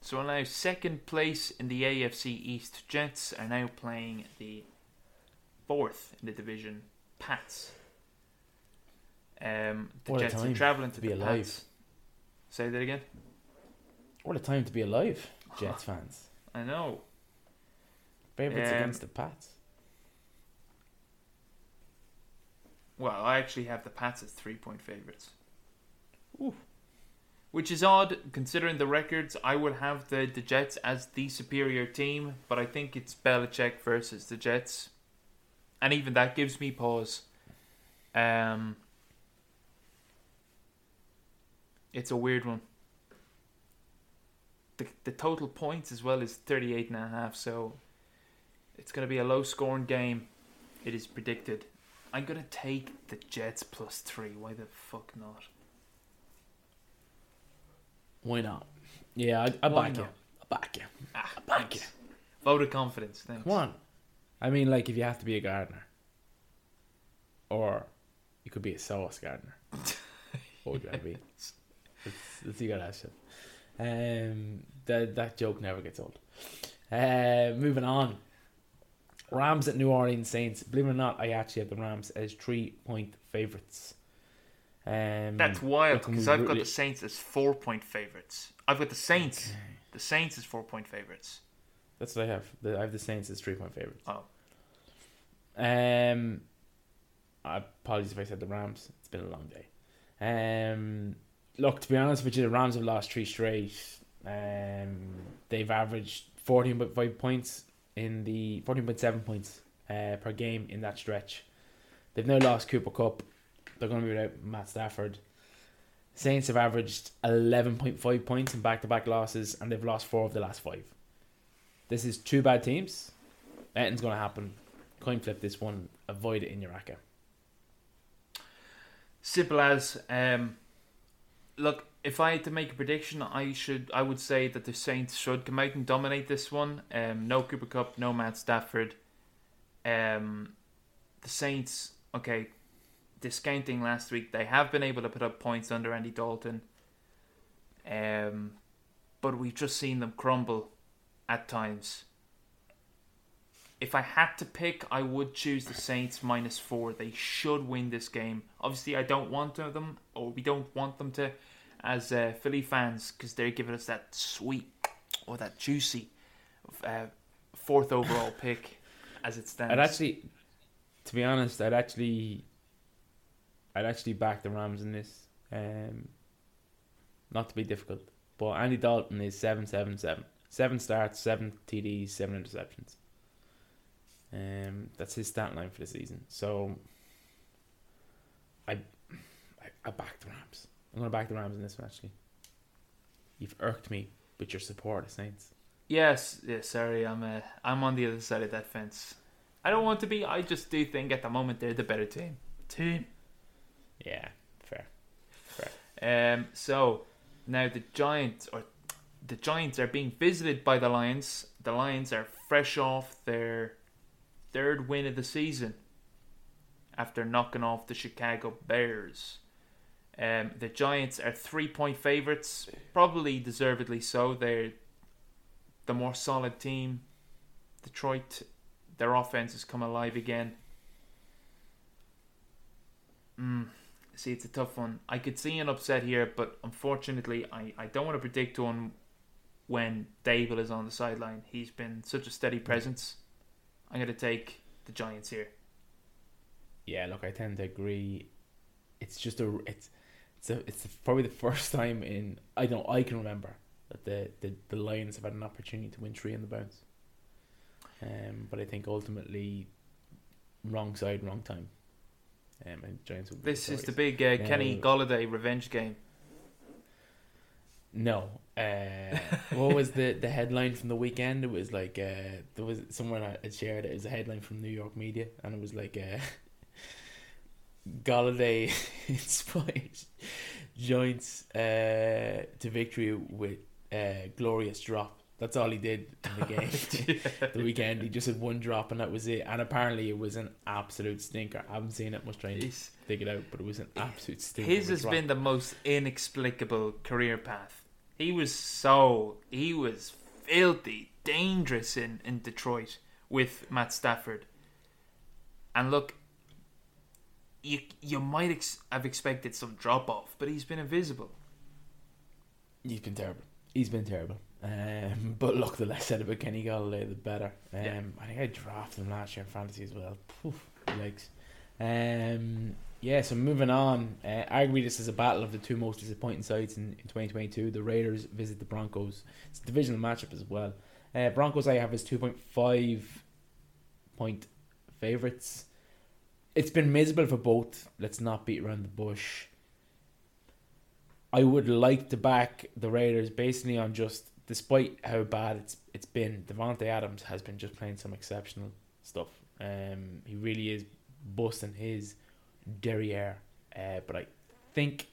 So now second place in the AFC East. Jets are now playing the fourth in the division, Pats. Um, the
What
Jets are traveling
to
to
be
the
alive.
Pats. Say that again.
what a time to be alive, (laughs) Jets fans.
I know.
Favorites
Um,
against the Pats.
Well, I actually have the Pats as three point favorites.
Ooh.
Which is odd considering the records. I would have the, the Jets as the superior team, but I think it's Belichick versus the Jets. And even that gives me pause. Um, it's a weird one. The, the total points as well is 38 and a half, so it's going to be a low scoring game. It is predicted. I'm going to take the Jets plus three. Why the fuck not?
Why not? Yeah, I, I back you. I back you.
Ah,
back
thanks. Vote of confidence. Thanks.
Come on. I mean, like, if you have to be a gardener, or you could be a Sauce Gardner. what would you be? (laughs) Let's, see what that shit. Um, that that joke never gets old. Uh, moving on. Rams at New Orleans Saints. Believe it or not, I actually have the Rams as three point favorites. Um,
That's wild because I've got the Saints as four point favorites. I've got the Saints. The Saints as four point favorites.
That's what I have. The, I have the Saints as three point favorites.
Oh.
Um, I apologies if I said the Rams. It's been a long day. Um, look, to be honest with you, the Rams have lost three straight. Um, they've averaged fourteen point five points in the fourteen point seven points uh, per game in that stretch. They've now lost Cooper Kupp. They're going to be without Matt Stafford. Saints have averaged eleven point five points in back to back losses, and they've lost four of the last five. This is two bad teams. Anything's going to happen. Coin flip this one. Avoid it in your racket.
Simple as um, look. If I had to make a prediction, I should I would say that the Saints should come out and dominate this one. Um, no Cooper Kupp, no Matt Stafford. Um, the Saints, okay, discounting last week, they have been able to put up points under Andy Dalton. Um, but we've just seen them crumble at times. If I had to pick, I would choose the Saints minus four. They should win this game. Obviously, I don't want them, or we don't want them to, as uh, Philly fans, because they're giving us that sweet or that juicy uh, fourth overall pick as it stands.
I'd actually, to be honest, I'd actually, I'd actually back the Rams in this. Um, not to be difficult, but Andy Dalton is seven seven seven. Seven starts, seven TDs, seven interceptions. Um, that's his stat line for the season. So, I, I, I back the Rams. I'm gonna back the Rams in this one. Actually, you've irked me with your support of Saints.
Yes, yes. Sorry, I'm uh, I'm on the other side of that fence. I don't want to be. I just do think at the moment they're the better team. Team.
Yeah, fair, fair.
Um. So now the Giants or the Giants are being visited by the Lions. The Lions are fresh off their third win of the season after knocking off the Chicago Bears. Um, the Giants are three point favorites, probably deservedly so. They're the more solid team. Detroit, their offense has come alive again. Mm, see, it's a tough one. I could see an upset here, but unfortunately, I, I don't want to predict one when Daboll is on the sideline. He's been such a steady presence. I'm going to take the Giants here.
Yeah, look, I tend to agree. It's just a it's it's a, it's probably the (laughs) first time in I don't I can remember that the, the the Lions have had an opportunity to win three in the bounce. Um, but I think ultimately, wrong side, wrong time. Um, and Giants. Will be
This is the big uh, Kenny
Now-
Golladay revenge game.
No. Uh, what was the, the headline from the weekend? It was like uh, there was someone I had shared it as a headline from New York media, and it was like uh, (laughs) Golladay (laughs) inspired Giants uh, to victory with uh, glorious drop. That's all he did in the game. (laughs) (laughs) the weekend, he just had one drop, and that was it. And apparently, it was an absolute stinker. I haven't seen it much trying to
He's-
dig it out, but it was an absolute stinker.
His has
drop.
been the most inexplicable career path. He was so he was filthy, dangerous in, in Detroit with Matt Stafford. And look, you you might ex- have expected some drop off, but he's been invisible.
He's been terrible. He's been terrible. Um, (laughs) but look, the less said about Kenny Golladay, the better. Um,
Yeah.
I think I drafted him last year in fantasy as well. Poof, yikes. Um, yeah, so moving on. Uh, arguably, this is a battle of the two most disappointing sides in, in 2022. The Raiders visit the Broncos. It's a divisional matchup as well. Uh, Broncos, I have as 2.5 point favourites. It's been miserable for both. Let's not beat around the bush. I would like to back the Raiders basically on just despite how bad it's it's been, Davante Adams has been just playing some exceptional stuff. Um, he really is busting his derriere. Uh, but I think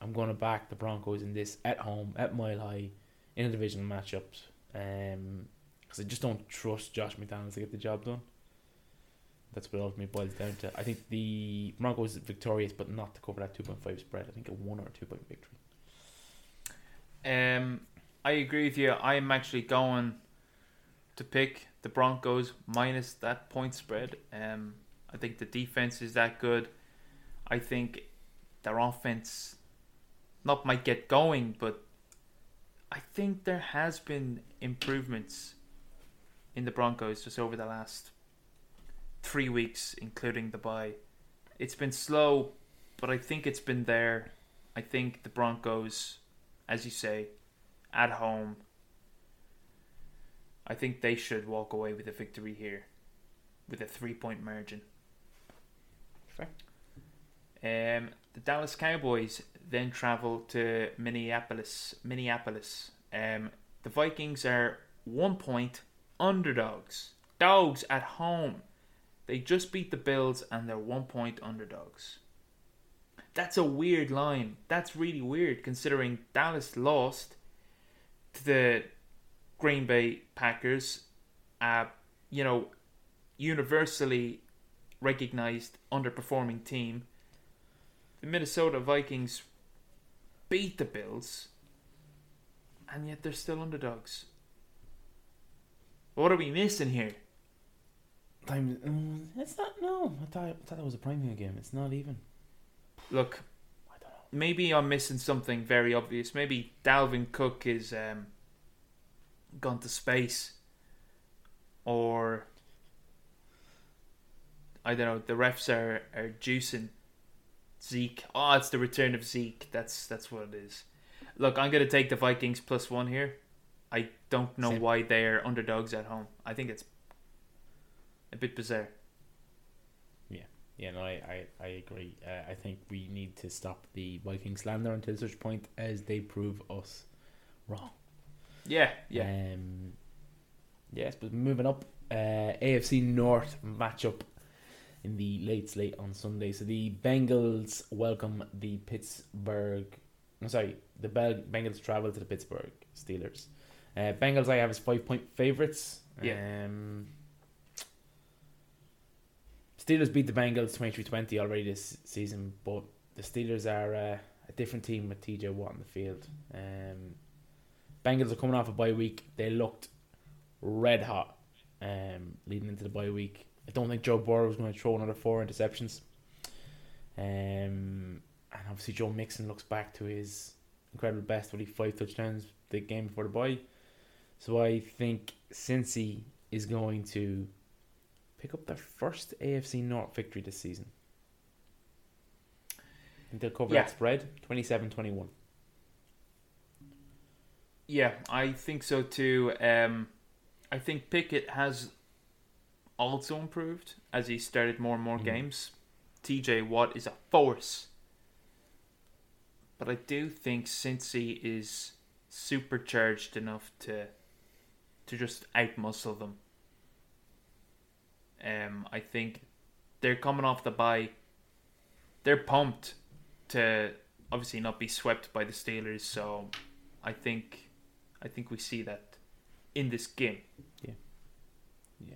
I'm going to back the Broncos in this at home at Mile High in a divisional matchups. Um, because I just don't trust Josh McDaniels to get the job done. That's what ultimately boils down to. I think the Broncos victorious, but not to cover that two point five spread. I think a one or two point victory.
Um, I agree with you. I'm actually going to pick the Broncos minus that point spread. Um, I think the defense is that good. I think their offense not might get going, but I think there has been improvements in the Broncos just over the last three weeks, including the bye. It's been slow, but I think it's been there. I think the Broncos, as you say, at home, I think they should walk away with a victory here with a three point margin.
Fair.
Um, the Dallas Cowboys then travel to Minneapolis. Minneapolis. Um, the Vikings are one point underdogs. Dogs at home. They just beat the Bills and they're one point underdogs. That's a weird line. That's really weird considering Dallas lost to the Green Bay Packers, uh, you know, universally recognized underperforming team. The Minnesota Vikings beat the Bills, and yet they're still underdogs. What are we missing here?
Time. Um, it's not. No, I thought, I thought that was a prime game. It's not even.
Look,
I don't know.
maybe I'm missing something very obvious. Maybe Dalvin Cook is um, gone to space, or I don't know. The refs are are juicing Zeke. Oh, it's the return of Zeke. That's that's what it is. Look, I'm gonna take the Vikings plus one here. I don't know
Same.
why they're underdogs at home. I think it's a bit bizarre.
Yeah, yeah, no, I, I, I agree. Uh, I think we need to stop the Viking slander until such point as they prove us wrong.
Yeah, yeah.
Um, yes, but moving up, uh, AFC North matchup in the late slate on Sunday. So the Bengals welcome the Pittsburgh. I'm sorry, the Bel- Bengals travel to the Pittsburgh Steelers. Uh, Bengals I have as five point favorites.
Yeah.
Um, Steelers beat the Bengals 23-20 already this season, but the Steelers are uh, a different team with TJ Watt on the field. Um, Bengals are coming off a bye week. They looked red hot um, leading into the bye week. I don't think Joe Burrow was going to throw another four interceptions. Um, and obviously Joe Mixon looks back to his incredible best with five touchdowns the game before the bye. So I think Cincy is going to pick up their first AFC North victory this season. I think they'll cover
Yeah.
that spread 27-21.
Yeah, I think so too. Um, I think Pickett has also improved as he started more and more
Mhm.
games. TJ Watt is a force. But I do think Cincy is supercharged enough to to just outmuscle them. Um, I think they're coming off the bye. They're pumped to obviously not be swept by the Steelers, so I think I think we see that in this game.
Yeah. Yeah.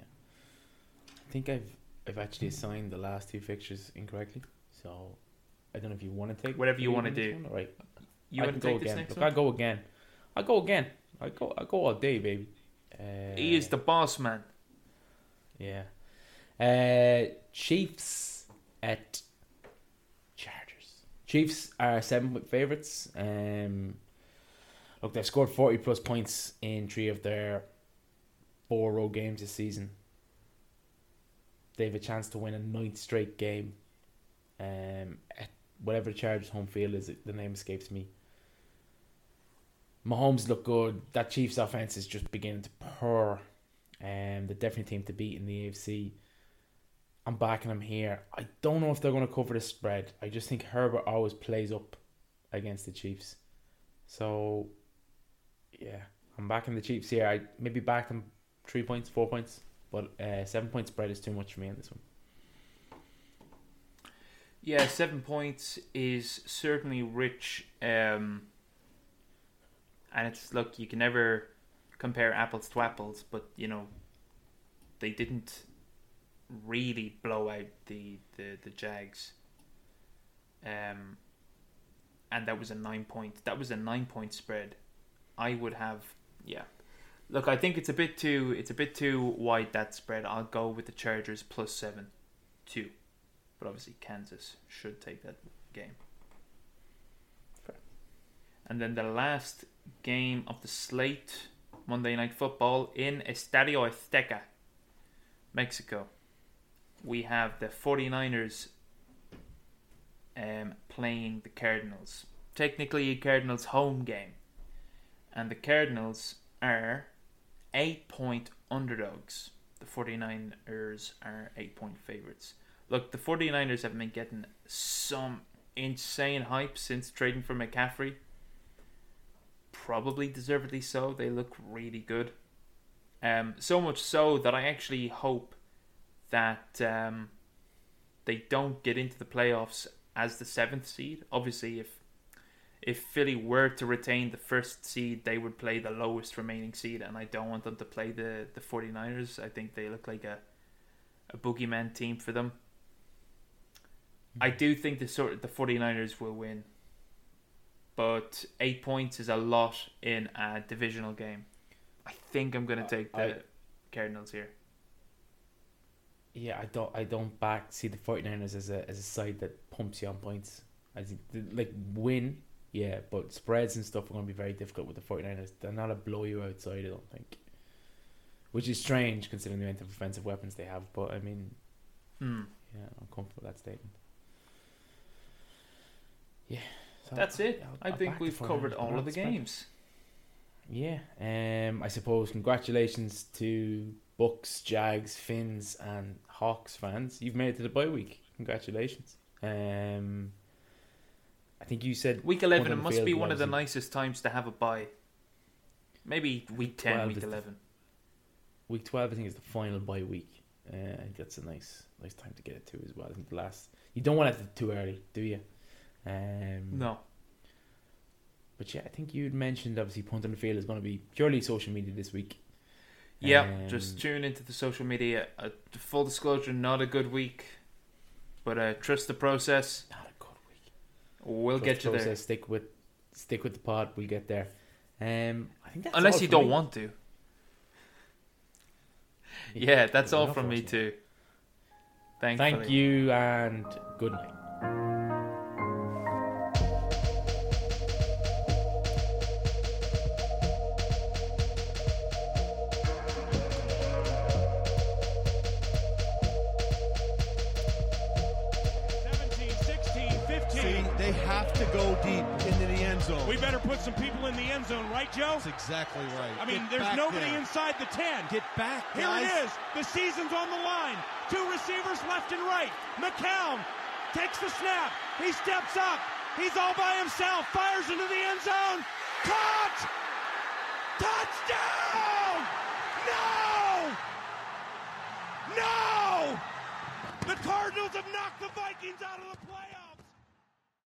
I think I've I've actually assigned the last two fixtures incorrectly. So I don't know if you want to take
Whatever you wanna do.
one, All right.
You
I
want to
go again.
next
Look,
one?
I go again. I go again. I go I go all day, baby. Uh,
He is the boss man.
Yeah. Uh, Chiefs at Chargers. Chiefs are seven point favorites. Um, look, they've scored forty plus points in three of their four road games this season. They have a chance to win a ninth straight game. Um, at whatever the Chargers home field is, the name escapes me. Mahomes look good. That Chiefs offense is just beginning to purr. Um, the definitely team to beat in the AFC. I'm backing them here. I don't know if they're going to cover the spread. I just think Herbert always plays up against the Chiefs. So, yeah, I'm backing the Chiefs here. I maybe back them three points, four points, but uh, seven point spread is too much for me in this one.
Yeah, seven points is certainly rich. Um, and it's look, you can never compare apples to apples, but you know, they didn't really blow out the the, the Jags. Um, and that was a nine point. That was a nine point spread. I would have, yeah. Look, I think it's a bit too. It's a bit too wide that spread. I'll go with the Chargers plus seven, two but obviously Kansas should take that game.
Fair.
And then the last game of the slate, Monday Night Football in Estadio Azteca, Mexico. We have the 49ers um, playing the Cardinals. Technically, a Cardinals home game. And the Cardinals are 8 point underdogs. The 49ers are 8 point favorites. Look, the 49ers have been getting some insane hype since trading for McCaffrey. Probably deservedly so. They look really good. Um, so much so that I actually hope that um, they don't get into the playoffs as the seventh seed. Obviously, if if Philly were to retain the first seed, they would play the lowest remaining seed, and I don't want them to play the, the 49ers. I think they look like a a boogeyman team for them. I do think the sort the 49ers will win. But 8 points is a lot in a divisional game. I think I'm going to take the
I-
Cardinals here.
Yeah, I don't I don't back see the 49ers as a as a side that pumps you on points. I think like win, yeah, but spreads and stuff are going to be very difficult with the 49ers. They're not a blow you outside, I don't think. Which is strange considering the amount of offensive weapons they have, but I mean,
Hmm.
yeah, I'm comfortable with that statement. Yeah. so
That's it.
I'll-
I
I'll
think we've covered all of the
spread.
games.
Yeah, um, I suppose congratulations to Bucs, Jags, Fins, and Hawks fans. You've made it to the bye week. Congratulations. Um, I think you said
Week 11, it must
field
be one of the nicest times to have a bye. Maybe week 10,
12
week
is the-
11.
Week twelve, I think, is the final bye week. Uh, I think that's a nice, nice time to get it to as well. I think the last you don't want it too early, do you? Um,
No.
But yeah, I think you'd mentioned obviously punt on the field is going to be purely social media this week.
Yeah,
Um,
just tune into the social media. Uh, full disclosure, not a good week. But uh, trust the process.
Not a good week.
We'll
Trust
get
the
you there.
Stick with, stick with the pod. We'll get there. Um, I think that's
Unless you don't
me.
want to. (laughs) Yeah, that's all from me too.
Thank you and good night.
Some people in the end zone, right, Joe?
That's exactly right.
I mean,
Get
there's nobody
there.
inside the 10.
Get back,
Here it is. The season's on the line. Two receivers left and right. McCown takes the snap. He steps up. He's all by himself. Fires into the end zone. Caught! Touchdown! No! No! The Cardinals have knocked the Vikings out of the playoffs.